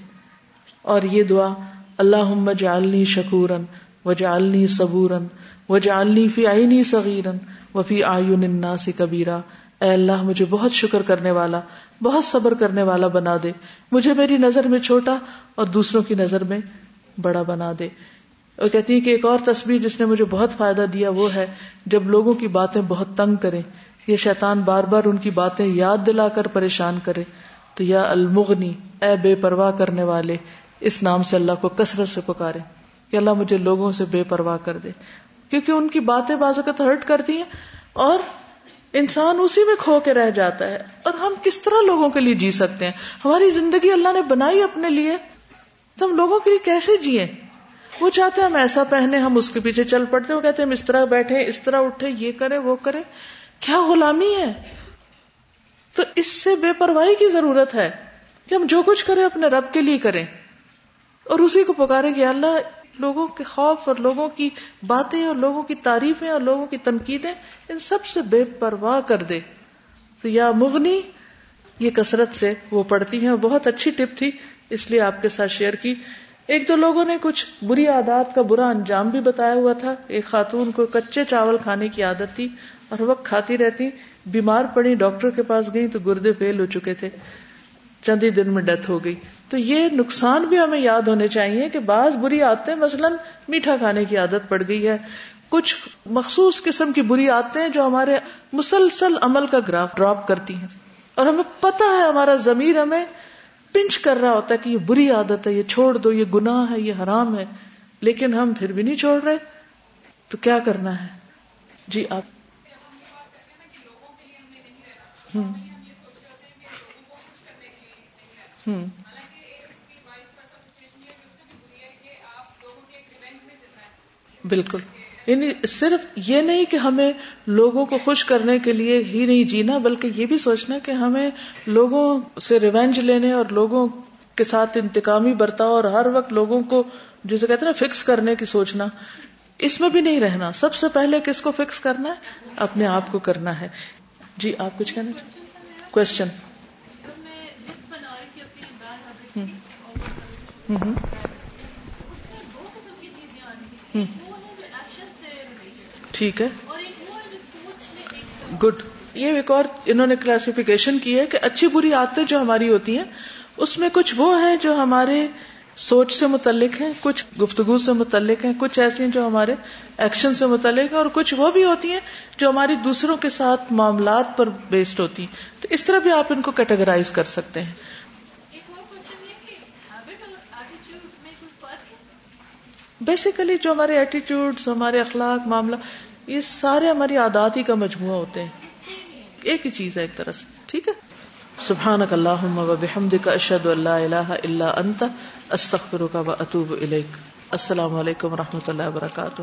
اور یہ دعا اللہ جعلنی شکورن و جالنی صبورن و جالنی فی آئینی صغیرن و فی آئین الناس کبیرا۔ اے اللہ، مجھے بہت شکر کرنے والا، بہت صبر کرنے والا بنا دے۔ مجھے میری نظر میں چھوٹا اور دوسروں کی نظر میں بڑا بنا دے۔ اور کہتی ہے کہ ایک اور تصویر جس نے مجھے بہت فائدہ دیا وہ ہے، جب لوگوں کی باتیں بہت تنگ کرے یہ شیطان بار بار ان کی باتیں یاد دلا کر پریشان کرے۔ تو یا المغنی، اے بے پرواہ کرنے والے اس نام سے اللہ کو کثرت سے پکارے کہ اللہ مجھے لوگوں سے بے پرواہ کر دے۔ کیونکہ ان کی باتیں بازوقت ہرٹ کرتی ہیں اور انسان اسی میں کھو کے رہ جاتا ہے۔ اور ہم کس طرح لوگوں کے لیے جی سکتے ہیں؟ ہماری زندگی اللہ نے بنائی اپنے لیے۔ تو ہم لوگوں کے لیے کیسے جیے؟ وہ چاہتے ہیں ہم ایسا پہنے ہم اس کے پیچھے چل پڑتے وہ کہتے ہیں ہم اس طرح بیٹھے اس طرح اٹھے یہ کرے وہ کرے کیا غلامی ہے؟ تو اس سے بے پرواہی کی ضرورت ہے کہ ہم جو کچھ کریں، اپنے رب کے لیے کریں۔ اور اسی کو پکارے کہ اللہ، لوگوں کے خوف اور لوگوں کی باتیں اور لوگوں کی تعریفیں اور لوگوں کی تنقیدیں ان سب سے بے پرواہ کر دے۔ تو یا مغنی، یہ کثرت سے وہ پڑھتی ہیں بہت اچھی ٹپ تھی، اس لیے آپ کے ساتھ شیئر کی۔ ایک دو لوگوں نے کچھ بری عادات کا برا انجام بھی بتایا ہوا تھا۔ ایک خاتون کو کچے چاول کھانے کی عادت تھی اور وقت کھاتی رہتی، بیمار پڑی، ڈاکٹر کے پاس گئی تو گردے فیل ہو چکے تھے۔ چند ہی دن میں ڈیتھ ہو گئی۔ تو یہ نقصان بھی ہمیں یاد ہونے چاہیے کہ بعض بری عادتیں مثلاً میٹھا کھانے کی عادت پڑ گئی ہے۔ کچھ مخصوص قسم کی بری عادتیں جو ہمارے مسلسل عمل کا گراف ڈراپ کرتی ہیں۔ اور ہمیں پتا ہے ہمارا ضمیر ہمیں پنچ کر رہا ہوتا ہے کہ یہ بری عادت ہے، یہ چھوڑ دو، یہ گناہ ہے، یہ حرام ہے۔ لیکن ہم پھر بھی نہیں چھوڑ رہے۔ تو کیا کرنا ہے؟ جی آپ۔ ہوں۔ ہوں۔ بالکل۔ یعنی صرف یہ نہیں کہ ہمیں لوگوں کو خوش کرنے کے لیے ہی نہیں جینا، بلکہ یہ بھی سوچنا کہ ہمیں لوگوں سے ریونج لینے اور لوگوں کے ساتھ انتقامی برتاؤ اور ہر وقت لوگوں کو جسے کہتے ہیں نا فکس کرنے کی سوچنا۔ اس میں بھی نہیں رہنا۔ سب سے پہلے کس کو فکس کرنا ہے؟ اپنے آپ کو کرنا ہے۔ جی آپ کچھ کہنا کوشچن ٹھیک ہے؟ گڈ یہ ایک اور انہوں نے کلاسیفیکیشن کی ہے کہ اچھی بری عادتیں جو ہماری ہوتی ہیں، اس میں کچھ وہ ہیں جو ہمارے سوچ سے متعلق ہیں، کچھ گفتگو سے متعلق ہیں، کچھ ایسی ہیں جو ہمارے ایکشن سے متعلق ہیں، اور کچھ وہ بھی ہوتی ہیں جو ہماری دوسروں کے ساتھ معاملات پر بیسڈ ہوتی ہیں۔ تو اس طرح بھی آپ ان کو کیٹیگرائز کر سکتے ہیں۔ بیسیکلی جو ہمارے ایٹیٹیوڈ ہمارے اخلاق، معاملہ یہ سارے ہماری عادات ہی کا مجموعہ ہوتے ہیں۔ ایک ہی چیز ہے ایک طرح سے، ٹھیک ہے؟ سبحانک اللہم و بحمدک اشہد اللہ الہ الا انت، استغفرک و اتوب الیک۔ السلام علیکم و رحمۃ اللہ وبرکاتہ